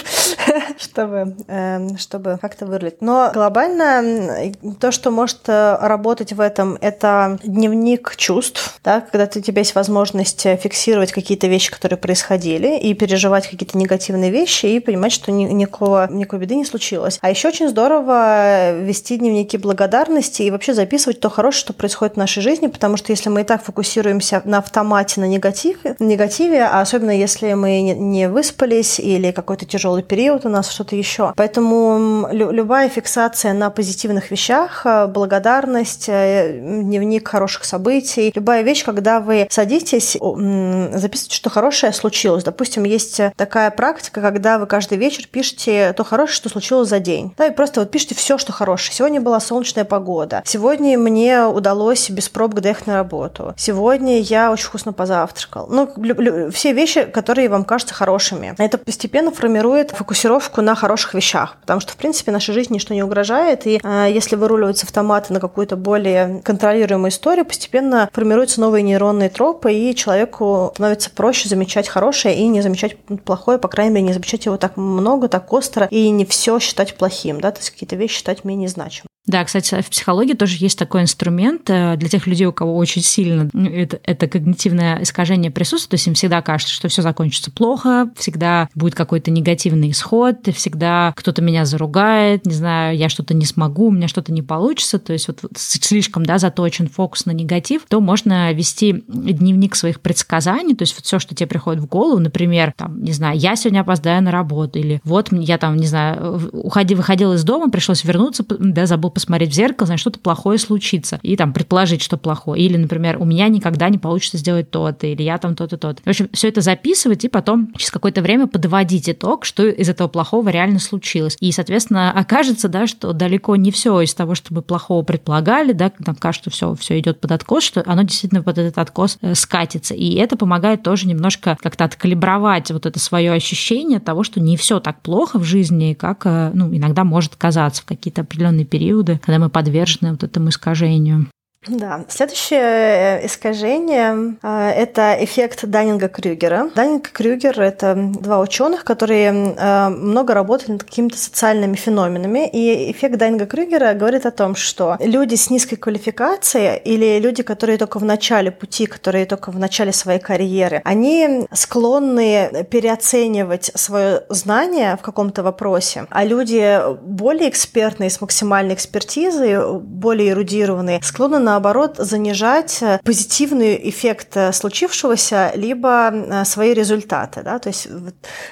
чтобы, э, чтобы как-то вырлить. Но глобально то, что может э, работать в этом, это дневник чувств, да, когда ты, у тебя есть возможность фиксировать какие-то вещи, которые происходили, и переживать какие-то негативные вещи, и понимать, что ни, никакого, никакой беды не случилось. А еще очень здорово вести дневники благодарности и вообще записывать то хорошее, что происходит в нашей жизни, потому что если мы и так фокусируемся на автомате на негатив, негативе, а особенно если мы не выспались или какой-то тяжелый период у нас, что-то еще. Поэтому любая фиксация на позитивных вещах, э, благодарность, э, дневник хороших событий, любая вещь, когда вы садитесь, записывайте, что хорошее случилось. Допустим, есть такая практика, когда вы каждый вечер пишете то хорошее, что случилось за день. Да, и просто вот пишите все, что хорошее. Сегодня была солнечная погода. Сегодня мне удалось без пробок доехать на работу. Сегодня я очень вкусно позавтракал. Ну, все вещи, которые вам кажутся хорошими. Это постепенно формирует фокусировку на хороших вещах, потому что, в принципе, нашей жизни ничто не угрожает, и э, если выруливаются автоматы на какую-то более контролируемую историю, постепенно формируются новые нейронные тропы, и человеку становится проще замечать хорошее и не замечать плохое, по крайней мере, не замечать его так много, так остро, и не все считать плохим, да, то есть какие-то вещи считать менее значимыми. Да, кстати, в психологии тоже есть такой инструмент э, для тех людей, у кого очень сильно ну, это, это когнитивное искажение присутствует, то есть им всегда кажется, что все закончится плохо, всегда будет какой-то негативный исход, всегда кто-то меня заругает, не знаю, я что-то не смогу, у меня что-то не получится, то есть вот слишком да, заточен фокус на негатив, то можно вести дневник своих предсказаний, то есть вот все, что тебе приходит в голову, например, там, не знаю, я сегодня опоздаю на работу, или вот я там, не знаю, уходи, выходил из дома, пришлось вернуться, да, забыл посмотреть в зеркало, значит, что-то плохое случится. И там предположить, что плохое. Или, например, у меня никогда не получится сделать то-то, или я там то-то, то-то. В общем, все это записывать и потом через какое-то время подводить итог, что из этого плохого реально случилось. И, соответственно, окажется, да, что далеко не все из того, что мы плохого предполагали, да, нам кажется, что все, все идет под откос, что оно действительно под этот откос э, скатится. И это помогает тоже немножко как-то откалибровать вот это свое ощущение того, что не все так плохо в жизни, как э, ну, иногда может казаться в какие-то определенные периоды периоды, когда мы подвержены вот этому искажению. Да, следующее э, искажение э, – это эффект Даннинга-Крюгера. Даннинг-Крюгер – это два ученых, которые э, много работали над какими-то социальными феноменами. И эффект Даннинга-Крюгера говорит о том, что люди с низкой квалификацией или люди, которые только в начале пути, которые только в начале своей карьеры, они склонны переоценивать свое знание в каком-то вопросе, а люди более экспертные, с максимальной экспертизой, более эрудированные, склонны наоборот, занижать э, позитивный эффект э, случившегося, либо э, свои результаты. Да? То есть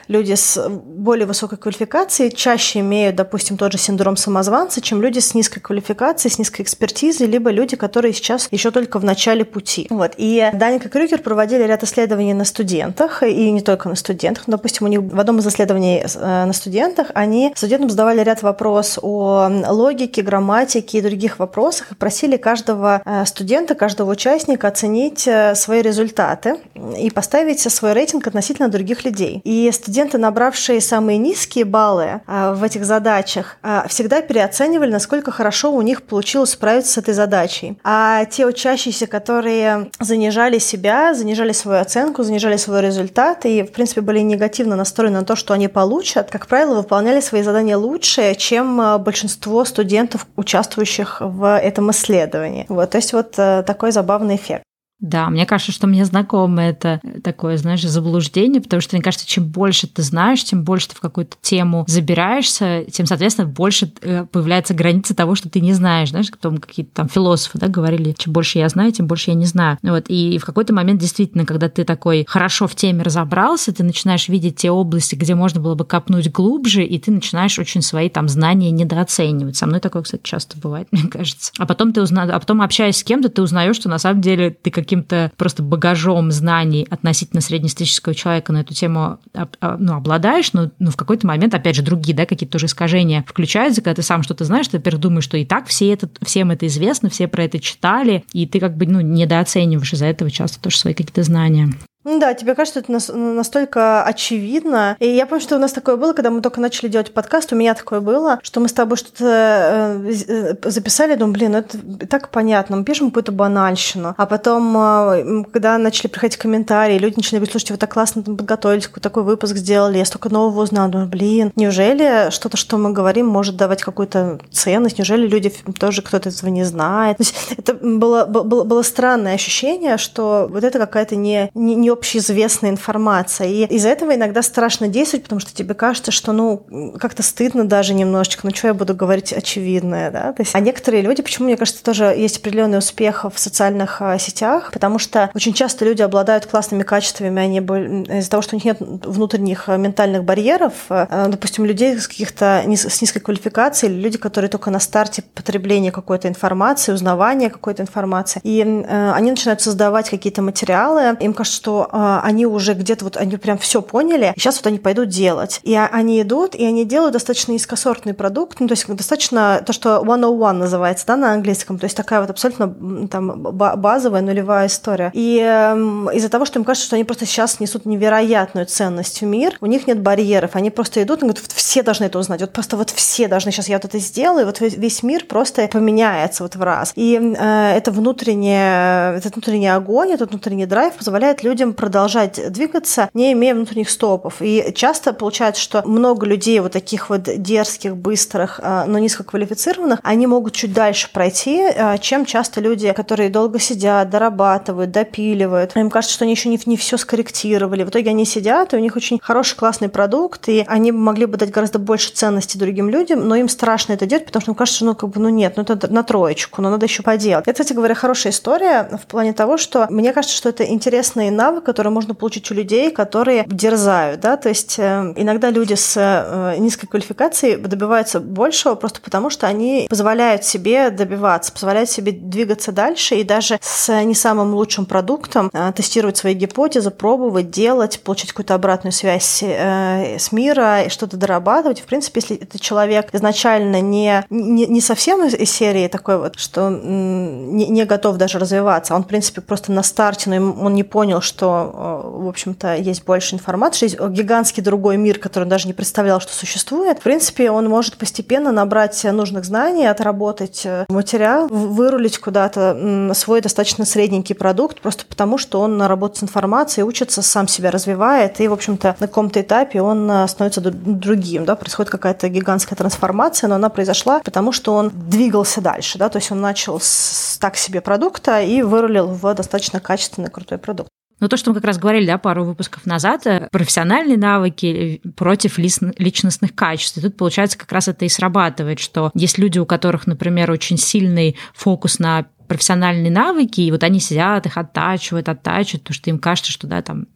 люди с более высокой квалификацией чаще имеют, допустим, тот же синдром самозванца, чем люди с низкой квалификацией, с низкой экспертизой, либо люди, которые сейчас еще только в начале пути. Вот. И Даник и Крюгер проводили ряд исследований на студентах, и не только на студентах. Допустим, у них в одном из исследований на студентах они студентам задавали ряд вопросов о логике, грамматике и других вопросах, и просили каждого каждого э, студента, каждого участника оценить э, свои результаты и поставить свой рейтинг относительно других людей. И студенты, набравшие самые низкие баллы э, в этих задачах, всегда переоценивали, насколько хорошо у них получилось справиться с этой задачей. А те учащиеся, которые занижали себя, занижали свою оценку, занижали свой результат и, в принципе, были негативно настроены на то, что они получат, как правило, выполняли свои задания лучше, чем большинство студентов, участвующих в этом исследовании. То есть вот э, такой забавный эффект. Да, мне кажется, что мне знакомо это такое, знаешь, заблуждение, потому что, мне кажется, чем больше ты знаешь, тем больше ты в какую-то тему забираешься, тем, соответственно, больше э, появляется граница того, что ты не знаешь. Знаешь, кто какие-то там философы да, говорили, чем больше я знаю, тем больше я не знаю. Вот, и в какой-то момент действительно, когда ты такой хорошо в теме разобрался, ты начинаешь видеть те области, где можно было бы копнуть глубже, и ты начинаешь очень свои там знания недооценивать. Со мной такое, кстати, часто бывает, мне кажется. А потом ты узна... а потом общаясь с кем-то, ты узнаешь, что на самом деле ты как каким-то просто багажом знаний относительно среднестатистического человека на эту тему а, ну, обладаешь, но ну, в какой-то момент, опять же, другие, да, какие-то тоже искажения включаются, когда ты сам что-то знаешь, ты, во думаешь, что и так все это, всем это известно, все про это читали, и ты как бы ну, недооцениваешь из-за этого часто тоже свои какие-то знания. Ну да, тебе кажется, это настолько очевидно. И я помню, что у нас такое было, когда мы только начали делать подкаст, у меня такое было, что мы с тобой что-то э, э, записали, думаю, блин, ну это так понятно, мы пишем какую-то банальщину. А потом, э, когда начали приходить комментарии, люди начали говорить, слушайте, вы так классно там подготовились, такой выпуск сделали, я столько нового узнала. Думаю, блин, неужели что-то, что мы говорим, может давать какую-то ценность? Неужели люди тоже кто-то этого не знает? То есть это было, было, было странное ощущение, что вот это какая-то не, не, не общеизвестная информация. И из-за этого иногда страшно действовать, потому что тебе кажется, что, ну, как-то стыдно даже немножечко, ну, что я буду говорить очевидное, да? То есть, а некоторые люди, почему, мне кажется, тоже есть определенный успех в социальных а, сетях, потому что очень часто люди обладают классными качествами, они из-за того, что у них нет внутренних а, ментальных барьеров, а, допустим, людей с каких-то с низкой квалификацией, или люди, которые только на старте потребления какой-то информации, узнавания какой-то информации, и они начинают создавать какие-то материалы, им кажется, что а, они уже где-то вот, они прям все поняли, сейчас вот они пойдут делать. И они идут, и они делают достаточно низкосортный продукт, ну, то есть достаточно то, что 101 называется, да, на английском, то есть такая вот абсолютно там базовая нулевая история. И э, из-за того, что им кажется, что они просто сейчас несут невероятную ценность в мир, у них нет барьеров, они просто идут и говорят, вот все должны это узнать, вот просто вот все должны, сейчас я вот это сделаю, и вот весь мир просто поменяется вот в раз. И э, это внутреннее, этот внутренний огонь, этот внутренний драйв позволяет людям продолжать двигаться, не имея внутренних стопов. И часто получается, что много людей вот таких вот дерзких, быстрых, а, но низкоквалифицированных, они могут чуть дальше пройти, а, чем часто люди, которые долго сидят, дорабатывают, допиливают. Им кажется, что они еще не, не все скорректировали. В итоге они сидят, и у них очень хороший, классный продукт, и они могли бы дать гораздо больше ценности другим людям, но им страшно это делать, потому что им кажется, ну, как бы, ну, нет, ну, это на троечку, но надо еще поделать. Это, кстати говоря, хорошая история в плане того, что мне кажется, что это интересный навык, которые можно получить у людей, которые дерзают, да, то есть э, иногда люди с э, низкой квалификацией добиваются большего просто потому, что они позволяют себе добиваться, позволяют себе двигаться дальше и даже с не самым лучшим продуктом э, тестировать свои гипотезы, пробовать, делать, получить какую-то обратную связь с мира и что-то дорабатывать. В принципе, если это человек изначально не, не, не совсем из серии такой вот, что не, не готов даже развиваться, а он, в принципе, просто на старте, но он не понял, что что, э, в общем-то, есть больше информации, есть гигантский другой мир, который он даже не представлял, что существует. В принципе, он может постепенно набрать нужных знаний, отработать э, материал, вырулить куда-то свой достаточно средненький продукт, просто потому что он работает с информацией, учится, сам себя развивает, и, в общем-то, на каком-то этапе он э, становится другим, да, происходит какая-то гигантская трансформация, но она произошла потому, что он двигался дальше, да, то есть он начал с так себе продукта и вырулил в достаточно качественный, крутой продукт. Но то, что мы как раз говорили, да, пару выпусков назад, э, профессиональные навыки против личностных качеств. И тут, получается, как раз это и срабатывает, что есть люди, у которых, например, очень сильный фокус на профессиональные навыки, и вот они сидят, их оттачивают, оттачивают, потому что им кажется, что да, там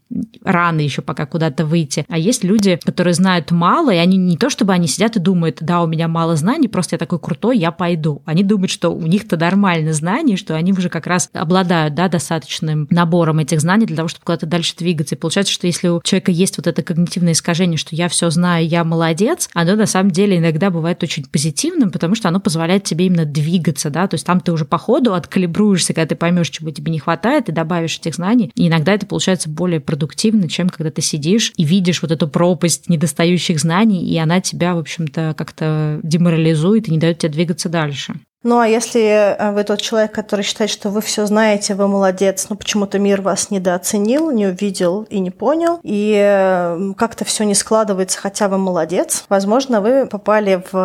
рано еще пока куда-то выйти. А есть люди, которые знают мало, и они не то, чтобы они сидят и думают, да, у меня мало знаний, просто я такой крутой, я пойду. Они думают, что у них-то нормально знаний, что они уже как раз обладают, да, достаточным набором этих знаний для того, чтобы куда-то дальше двигаться. И получается, что если у человека есть вот это когнитивное искажение, что я все знаю, я молодец, оно на самом деле иногда бывает очень позитивным, потому что оно позволяет тебе именно двигаться, да, то есть там ты уже по ходу откалибруешься, когда ты поймешь, чего тебе не хватает, и добавишь этих знаний, и иногда это получается более продуктивно чем когда ты сидишь и видишь вот эту пропасть недостающих знаний, и она тебя, в общем-то, как-то деморализует и не дает тебе двигаться дальше. Ну а если э, вы тот человек, который считает, что вы все знаете, вы молодец, но почему-то мир вас недооценил, не увидел и не понял, и э, как-то все не складывается, хотя вы молодец, возможно, вы попали в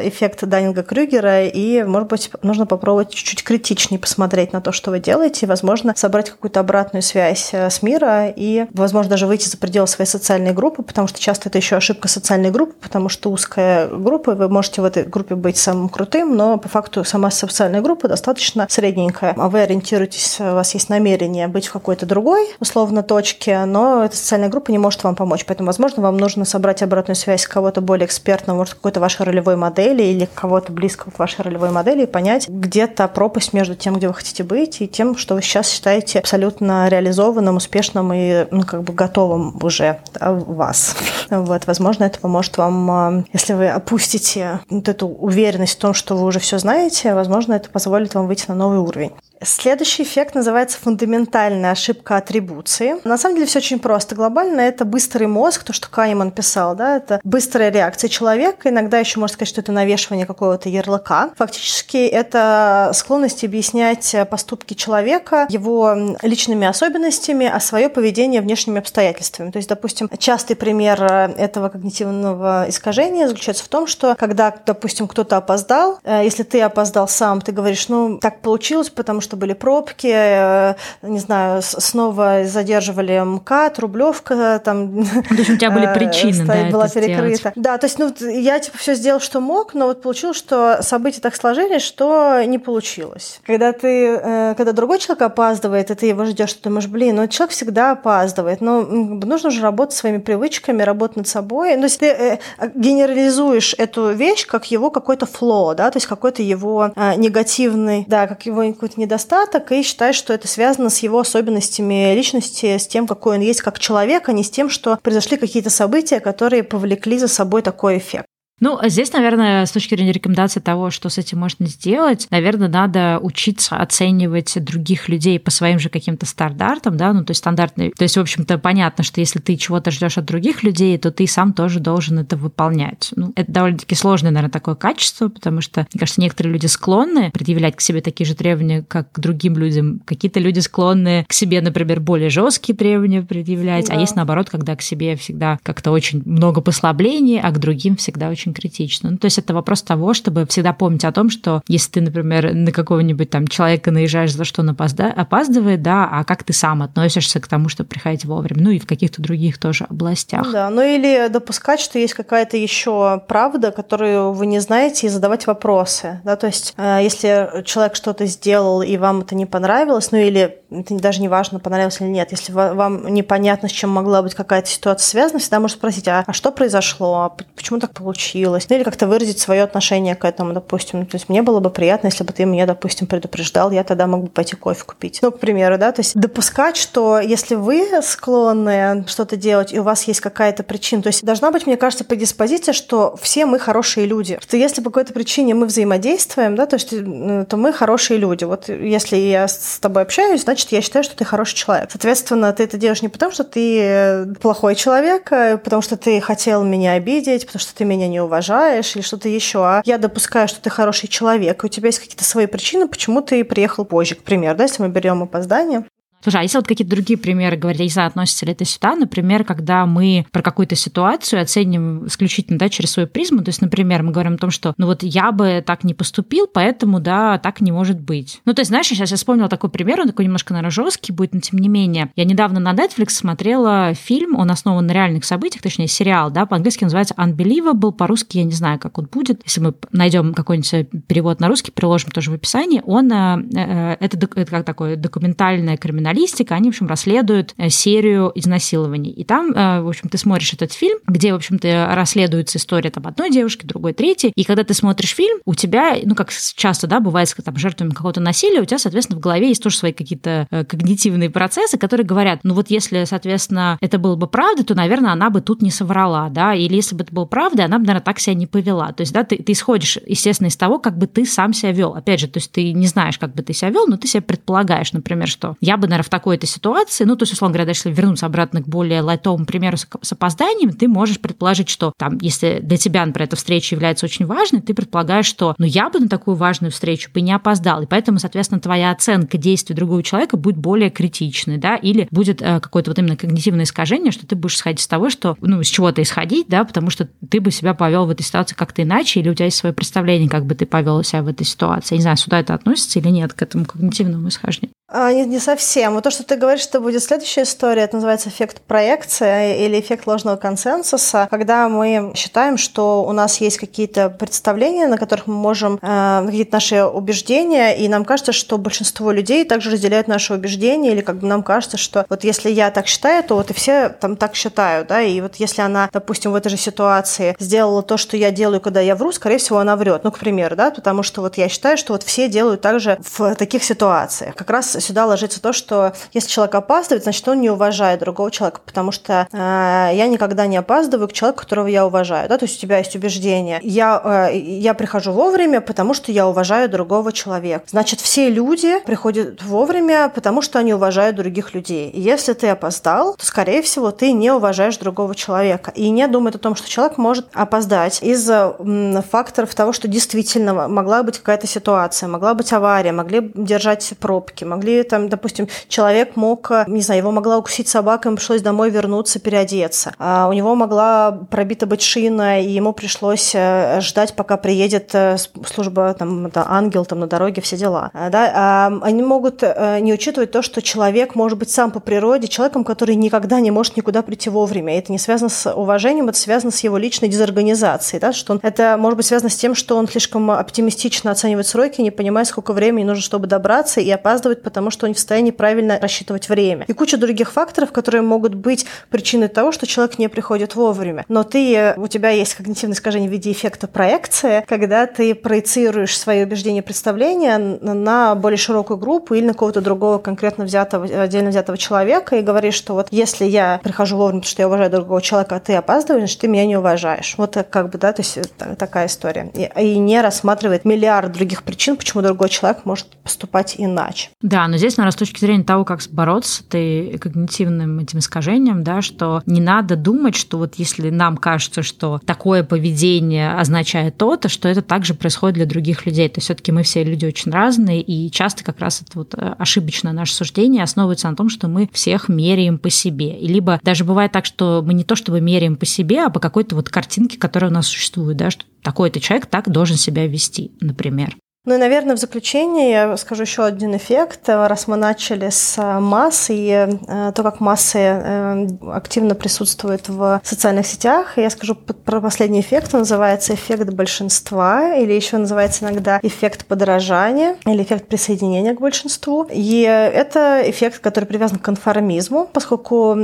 э, эффект Данинга Крюгера, и, может быть, нужно попробовать чуть-чуть критичнее посмотреть на то, что вы делаете, и, возможно, собрать какую-то обратную связь с мира и, возможно, даже выйти за пределы своей социальной группы, потому что часто это еще ошибка социальной группы, потому что узкая группа, вы можете в этой группе быть самым крутым, но по факту факту сама социальная группа достаточно средненькая. А вы ориентируетесь, у вас есть намерение быть в какой-то другой, условно, точке, но эта социальная группа не может вам помочь. Поэтому, возможно, вам нужно собрать обратную связь кого-то более экспертного, может, какой-то вашей ролевой модели или кого-то близкого к вашей ролевой модели и понять, где то пропасть между тем, где вы хотите быть, и тем, что вы сейчас считаете абсолютно реализованным, успешным и ну, как бы готовым уже вас. Вот, возможно, это поможет вам, а, если вы опустите вот эту уверенность в том, что вы уже все знаете, знаете, возможно, это позволит вам выйти на новый уровень. Следующий эффект называется фундаментальная ошибка атрибуции. На самом деле все очень просто. Глобально это быстрый мозг, то, что Кайман писал, да, это быстрая реакция человека. Иногда еще можно сказать, что это навешивание какого-то ярлыка. Фактически это склонность объяснять поступки человека его личными особенностями, а свое поведение внешними обстоятельствами. То есть, допустим, частый пример этого когнитивного искажения заключается в том, что когда, допустим, кто-то опоздал, э, если ты опоздал сам, ты говоришь, ну, так получилось, потому что что были пробки, э, не знаю, снова задерживали МКАД, Рублевка, там... То есть у тебя были э, причины, да, была перекрыта. Сделать. Да, то есть, ну, я, типа, все сделал, что мог, но вот получилось, что события так сложились, что не получилось. Когда ты, э, когда другой человек опаздывает, и ты его ждешь, ты думаешь, блин, ну, человек всегда опаздывает, но нужно же работать своими привычками, работать над собой. Ну, есть ты генерализуешь эту вещь как его какой-то фло, да, то есть какой-то его негативный, да, как его какой-то недостаток недостаток и считает, что это связано с его особенностями личности, с тем, какой он есть как человек, а не с тем, что произошли какие-то события, которые повлекли за собой такой эффект. Ну, а здесь, наверное, с точки зрения рекомендации того, что с этим можно сделать, наверное, надо учиться оценивать других людей по своим же каким-то стандартам, да, ну, то есть стандартные. То есть, в общем-то, понятно, что если ты чего-то ждешь от других людей, то ты сам тоже должен это выполнять. Ну, это довольно-таки сложное, наверное, такое качество, потому что, мне кажется, некоторые люди склонны предъявлять к себе такие же требования, как к другим людям. Какие-то люди склонны к себе, например, более жесткие требования предъявлять, а да. а есть наоборот, когда к себе всегда как-то очень много послаблений, а к другим всегда очень очень критично. Ну, то есть это вопрос того, чтобы всегда помнить о том, что если ты, например, на какого-нибудь там человека наезжаешь за что он опаздывает, да, а как ты сам относишься к тому, чтобы приходить вовремя, ну и в каких-то других тоже областях. Да, ну или допускать, что есть какая-то еще правда, которую вы не знаете, и задавать вопросы, да, то есть э, если человек что-то сделал, и вам это не понравилось, ну или это даже не важно, понравилось или нет, если вам непонятно, с чем могла быть какая-то ситуация связана, всегда можно спросить, а, а что произошло, почему так получилось, случилось, ну или как-то выразить свое отношение к этому, допустим. То есть мне было бы приятно, если бы ты меня, допустим, предупреждал, я тогда мог бы пойти кофе купить. Ну, к примеру, да, то есть допускать, что если вы склонны что-то делать, и у вас есть какая-то причина, то есть должна быть, мне кажется, предиспозиция, что все мы хорошие люди. Что если по какой-то причине мы взаимодействуем, да, то, есть, э, то мы хорошие люди. Вот если я с тобой общаюсь, значит, я считаю, что ты хороший человек. Соответственно, ты это делаешь не потому, что ты э, плохой человек, а потому что ты хотел меня обидеть, потому что ты меня не уважаешь или что-то еще, а я допускаю, что ты хороший человек, и у тебя есть какие-то свои причины, почему ты приехал позже, к примеру, да, если мы берем опоздание. Слушай, а если вот какие-то другие примеры говорить, я не знаю, относится ли это сюда, например, когда мы про какую-то ситуацию оценим исключительно да, через свою призму, то есть, например, мы говорим о том, что ну вот я бы так не поступил, поэтому, да, так не может быть. Ну, то есть, знаешь, сейчас я вспомнила такой пример, он такой немножко, наверное, жесткий будет, но тем не менее. Я недавно на Netflix смотрела фильм, он основан на реальных событиях, точнее, сериал, да, по-английски называется Unbelievable, по-русски я не знаю, как он будет. Если мы найдем какой-нибудь перевод на русский, приложим тоже в описании, он, э, э, это, это как такое документальное криминальное криминалистика, они, в общем, расследуют э, серию изнасилований. И там, э, в общем, ты смотришь этот фильм, где, в общем-то, расследуется история там одной девушки, другой, третьей. И когда ты смотришь фильм, у тебя, ну, как часто, да, бывает с там, жертвами какого-то насилия, у тебя, соответственно, в голове есть тоже свои какие-то э, когнитивные процессы, которые говорят, ну, вот если, соответственно, это было бы правда, то, наверное, она бы тут не соврала, да, или если бы это было правда, она бы, наверное, так себя не повела. То есть, да, ты, ты исходишь, естественно, из того, как бы ты сам себя вел. Опять же, то есть ты не знаешь, как бы ты себя вел, но ты себя предполагаешь, например, что я бы, наверное, наверное, в такой-то ситуации, ну, то есть, условно говоря, если вернуться обратно к более лайтовому примеру с, с опозданием, ты можешь предположить, что там, если для тебя, например, эта встреча является очень важной, ты предполагаешь, что, ну, я бы на такую важную встречу бы не опоздал, и поэтому, соответственно, твоя оценка действий другого человека будет более критичной, да, или будет э, какое-то вот именно когнитивное искажение, что ты будешь исходить из того, что, ну, с чего-то исходить, да, потому что ты бы себя повел в этой ситуации как-то иначе, или у тебя есть свое представление, как бы ты повел себя в этой ситуации. Я не знаю, сюда это относится или нет, к этому когнитивному исхождению. А, не, не совсем. Вот то, что ты говоришь, что будет следующая история, это называется эффект проекции или эффект ложного консенсуса, когда мы считаем, что у нас есть какие-то представления, на которых мы можем, э, какие-то наши убеждения, и нам кажется, что большинство людей также разделяют наши убеждения, или как бы нам кажется, что вот если я так считаю, то вот и все там так считают, да, и вот если она, допустим, в этой же ситуации сделала то, что я делаю, когда я вру, скорее всего, она врет. Ну, к примеру, да, потому что вот я считаю, что вот все делают так же в таких ситуациях. Как раз сюда ложится то, что если человек опаздывает, значит, он не уважает другого человека, потому что э, я никогда не опаздываю к человеку, которого я уважаю, да, то есть у тебя есть убеждение. Я, э, я прихожу вовремя, потому что я уважаю другого человека. Значит, все люди приходят вовремя, потому что они уважают других людей. И если ты опоздал, то, скорее всего, ты не уважаешь другого человека. И не думает о том, что человек может опоздать из-за факторов того, что действительно могла быть какая-то ситуация, могла быть авария, могли держать пробки, могли могли там, допустим, человек мог, э, не знаю, его могла укусить собака, ему пришлось домой вернуться, переодеться. А у него могла пробита быть шина, и ему пришлось э, ждать, пока приедет э, служба, там, это ангел там на дороге, все дела. А, да? А они могут не учитывать то, что человек может быть сам по природе человеком, который никогда не может никуда прийти вовремя. И это не связано с уважением, это связано с его личной дезорганизацией. Да? Что он, это может быть связано с тем, что он слишком оптимистично оценивает сроки, не понимая, сколько времени нужно, чтобы добраться, и опаздывать, потому потому что он не в состоянии правильно рассчитывать время. И куча других факторов, которые могут быть причиной того, что человек не приходит вовремя. Но ты, у тебя есть когнитивное искажение в виде эффекта проекции, когда ты проецируешь свои убеждения, представления на более широкую группу или на какого-то другого конкретно взятого, отдельно взятого человека и говоришь, что вот если я прихожу вовремя, потому что я уважаю другого человека, а ты опаздываешь, значит, ты меня не уважаешь. Вот как бы, да, то есть такая история. И, и не рассматривает миллиард других причин, почему другой человек может поступать иначе. Да, но здесь, наверное, с точки зрения того, как бороться с этой когнитивным этим искажением, да, что не надо думать, что вот если нам кажется, что такое поведение означает то-то, что это также происходит для других людей. То есть все-таки мы все люди очень разные, и часто как раз это вот э, ошибочное наше суждение основывается на том, что мы всех меряем по себе. И либо даже бывает так, что мы не то чтобы меряем по себе, а по какой-то вот картинке, которая у нас существует, да, что такой-то человек так должен себя вести, например. Ну и, наверное, в заключение я скажу еще один эффект. Раз мы начали с э, масс и э, то, как массы э, активно присутствуют в социальных сетях, я скажу про последний эффект. Он называется эффект большинства, или еще называется иногда эффект подражания, или эффект присоединения к большинству. И это эффект, который привязан к конформизму, поскольку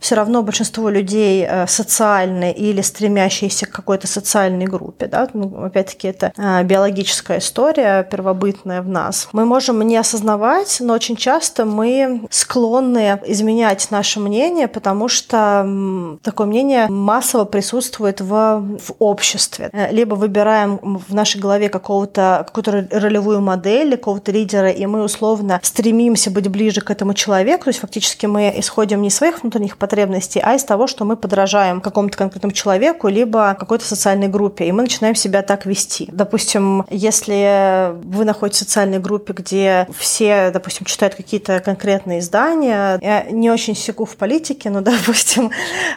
все равно большинство людей социальные или стремящиеся к какой-то социальной группе. Да? Ну, опять-таки, это биологическая история первобытная в нас. Мы можем не осознавать, но очень часто мы склонны изменять наше мнение, потому что такое мнение массово присутствует в, в обществе. Э, либо выбираем в нашей голове какого-то, какую-то ролевую модель, какого-то лидера, и мы условно стремимся быть ближе к этому человеку, то есть фактически мы исходим не из своих внутренних потребностей, а из того, что мы подражаем какому-то конкретному человеку, либо какой-то социальной группе, и мы начинаем себя так вести. Допустим, если если вы находитесь в социальной группе, где все, допустим, читают какие-то конкретные издания, я не очень секу в политике, но, допустим,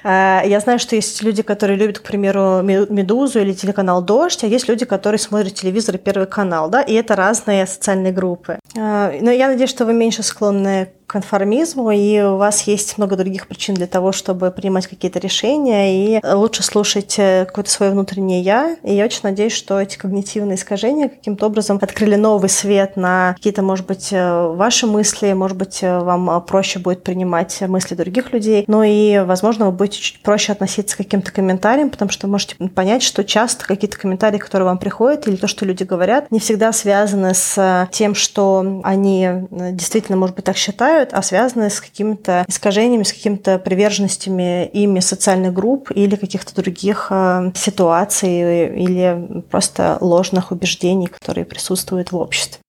э, я знаю, что есть люди, которые любят, к примеру, «Медузу» или телеканал «Дождь», а есть люди, которые смотрят телевизор и Первый канал, да, и это разные социальные группы. Э, но я надеюсь, что вы меньше склонны конформизму, и у вас есть много других причин для того, чтобы принимать какие-то решения, и лучше слушать э, какое-то свое внутреннее «я». И я очень надеюсь, что эти когнитивные искажения каким-то образом открыли новый свет на какие-то, может быть, э, ваши мысли, может быть, э, вам проще будет принимать мысли других людей, но и, возможно, вы будете чуть проще относиться к каким-то комментариям, потому что можете понять, что часто какие-то комментарии, которые вам приходят, или то, что люди говорят, не всегда связаны с тем, что они действительно, может быть, так считают, страдают, а связаны с какими-то искажениями, с какими-то приверженностями ими социальных групп или каких-то других э, ситуаций или просто ложных убеждений, которые присутствуют в обществе.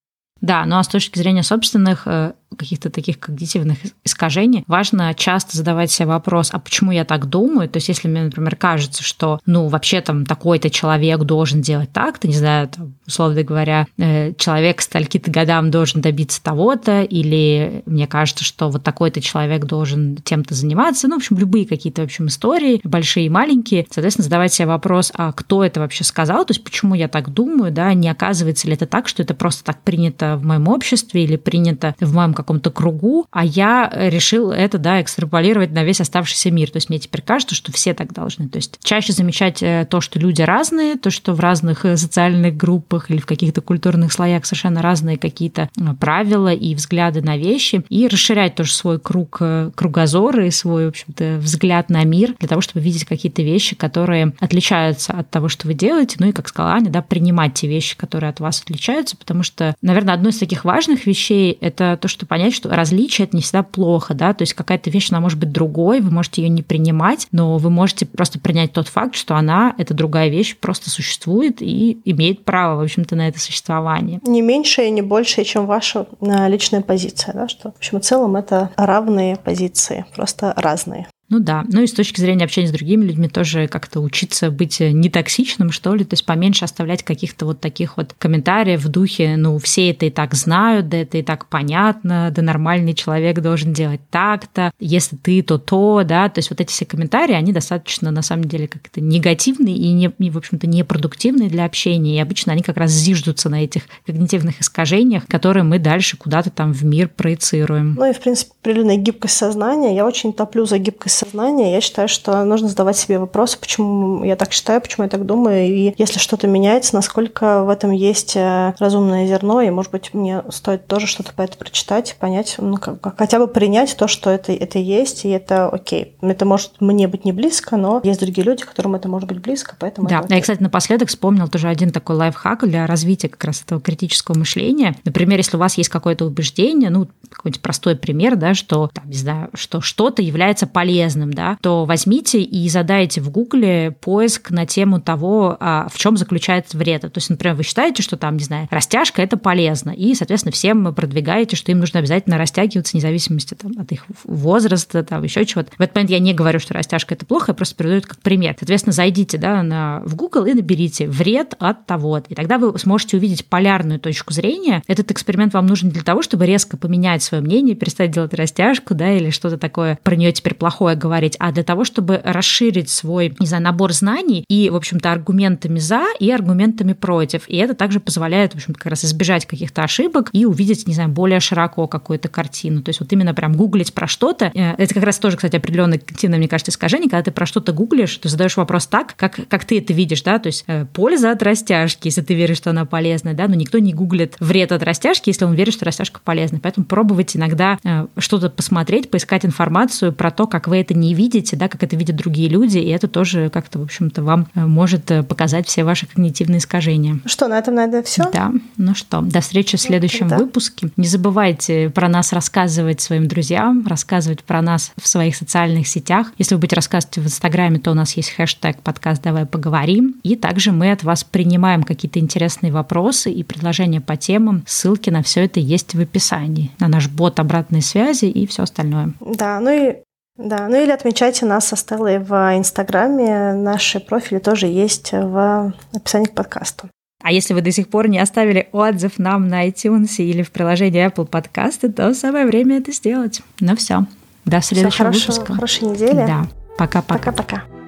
Да, ну а с точки зрения собственных э, каких-то таких когнитивных искажений, важно часто задавать себе вопрос, а почему я так думаю? То есть если мне, например, кажется, что, ну, вообще там такой-то человек должен делать так-то, не знаю, там, условно говоря, э, человек стальки-то годам должен добиться того-то, или мне кажется, что вот такой-то человек должен тем-то заниматься, ну, в общем, любые какие-то, в общем, истории, большие и маленькие, соответственно, задавать себе вопрос, а кто это вообще сказал, то есть почему я так думаю, да, не оказывается ли это так, что это просто так принято в моем обществе или принято в моем каком-то кругу, а я решил это, да, экстраполировать на весь оставшийся мир. То есть мне теперь кажется, что все так должны. То есть чаще замечать э, то, что люди разные, то, что в разных э, социальных группах или в каких-то культурных слоях совершенно разные какие-то э, правила и взгляды на вещи, и расширять тоже свой круг кругозора и свой, в общем-то, взгляд на мир для того, чтобы видеть какие-то вещи, которые отличаются от того, что вы делаете, ну и, как сказала Аня, да, принимать те вещи, которые от вас отличаются, потому что, наверное, одно из таких важных вещей – это то, что понять, что различие это не всегда плохо, да, то есть какая-то вещь, она может быть другой, вы можете ее не принимать, но вы можете просто принять тот факт, что она, эта другая вещь, просто существует и имеет право, в общем-то, на это существование. Не меньше и не больше, чем ваша э, личная позиция, да, что, в общем, в целом это равные позиции, просто разные. Ну да, ну и с точки зрения общения с другими людьми тоже как-то учиться быть не токсичным, что ли, то есть поменьше оставлять каких-то вот таких вот комментариев в духе, ну все это и так знают, да это и так понятно, да нормальный человек должен делать так-то, если ты, то то, да, то есть вот эти все комментарии, они достаточно на самом деле как-то негативные и, не, и в общем-то, непродуктивные для общения, и обычно они как раз зиждутся на этих когнитивных искажениях, которые мы дальше куда-то там в мир проецируем. Ну и, в принципе, определенная гибкость сознания, я очень топлю за гибкость сознания, я считаю, что нужно задавать себе вопросы, почему я так считаю, почему я так думаю, и если что-то меняется, насколько в этом есть э, разумное зерно, и, может быть, мне стоит тоже что-то по это прочитать, понять, ну, как, хотя бы принять то, что это, это есть, и это окей. Это может мне быть не близко, но есть другие люди, которым это может быть близко, поэтому Да, я, кстати, напоследок вспомнил тоже один такой лайфхак для развития как раз этого критического мышления. Например, если у вас есть какое-то убеждение, ну, какой-нибудь простой пример, да, что, там, не знаю, что что-то является полезным, полезным, да, то возьмите и задайте в Гугле поиск на тему того, а, в чем заключается вред. То есть, например, вы считаете, что там, не знаю, растяжка это полезно, и, соответственно, всем продвигаете, что им нужно обязательно растягиваться, вне зависимости там, от их возраста, там, еще чего-то. В этот момент я не говорю, что растяжка это плохо, я просто приведу это как пример. Соответственно, зайдите да, на, в Google и наберите вред от того. И тогда вы сможете увидеть полярную точку зрения. Этот эксперимент вам нужен для того, чтобы резко поменять свое мнение, перестать делать растяжку, да, или что-то такое про нее теперь плохое говорить, а для того, чтобы расширить свой, не знаю, набор знаний и, в общем-то, аргументами за и аргументами против. И это также позволяет, в общем как раз избежать каких-то ошибок и увидеть, не знаю, более широко какую-то картину. То есть вот именно прям гуглить про что-то. Э, это как раз тоже, кстати, определенное когнитивное, мне кажется, искажение, когда ты про что-то гуглишь, ты задаешь вопрос так, как, как ты это видишь, да, то есть э, польза от растяжки, если ты веришь, что она полезная, да, но никто не гуглит вред от растяжки, если он верит, что растяжка полезна. Поэтому пробовать иногда э, что-то посмотреть, поискать информацию про то, как вы это не видите, да, как это видят другие люди, и это тоже как-то, в общем-то, вам э, может показать все ваши когнитивные искажения. Что, на этом, наверное, все? Да. Ну что, до встречи в следующем да. выпуске. Не забывайте про нас рассказывать своим друзьям, рассказывать про нас в своих социальных сетях. Если вы будете рассказывать в Инстаграме, то у нас есть хэштег подкаст «Давай поговорим». И также мы от вас принимаем какие-то интересные вопросы и предложения по темам. Ссылки на все это есть в описании. На наш бот обратной связи и все остальное. Да, ну и да, ну или отмечайте нас со Стеллой в Инстаграме. Наши профили тоже есть в описании к подкасту. А если вы до сих пор не оставили отзыв нам на iTunes или в приложении Apple Podcasts, то самое время это сделать. Ну все, до следующего Всё, хорошего, выпуска. Хорошей недели. Да, пока-пока. Пока-пока.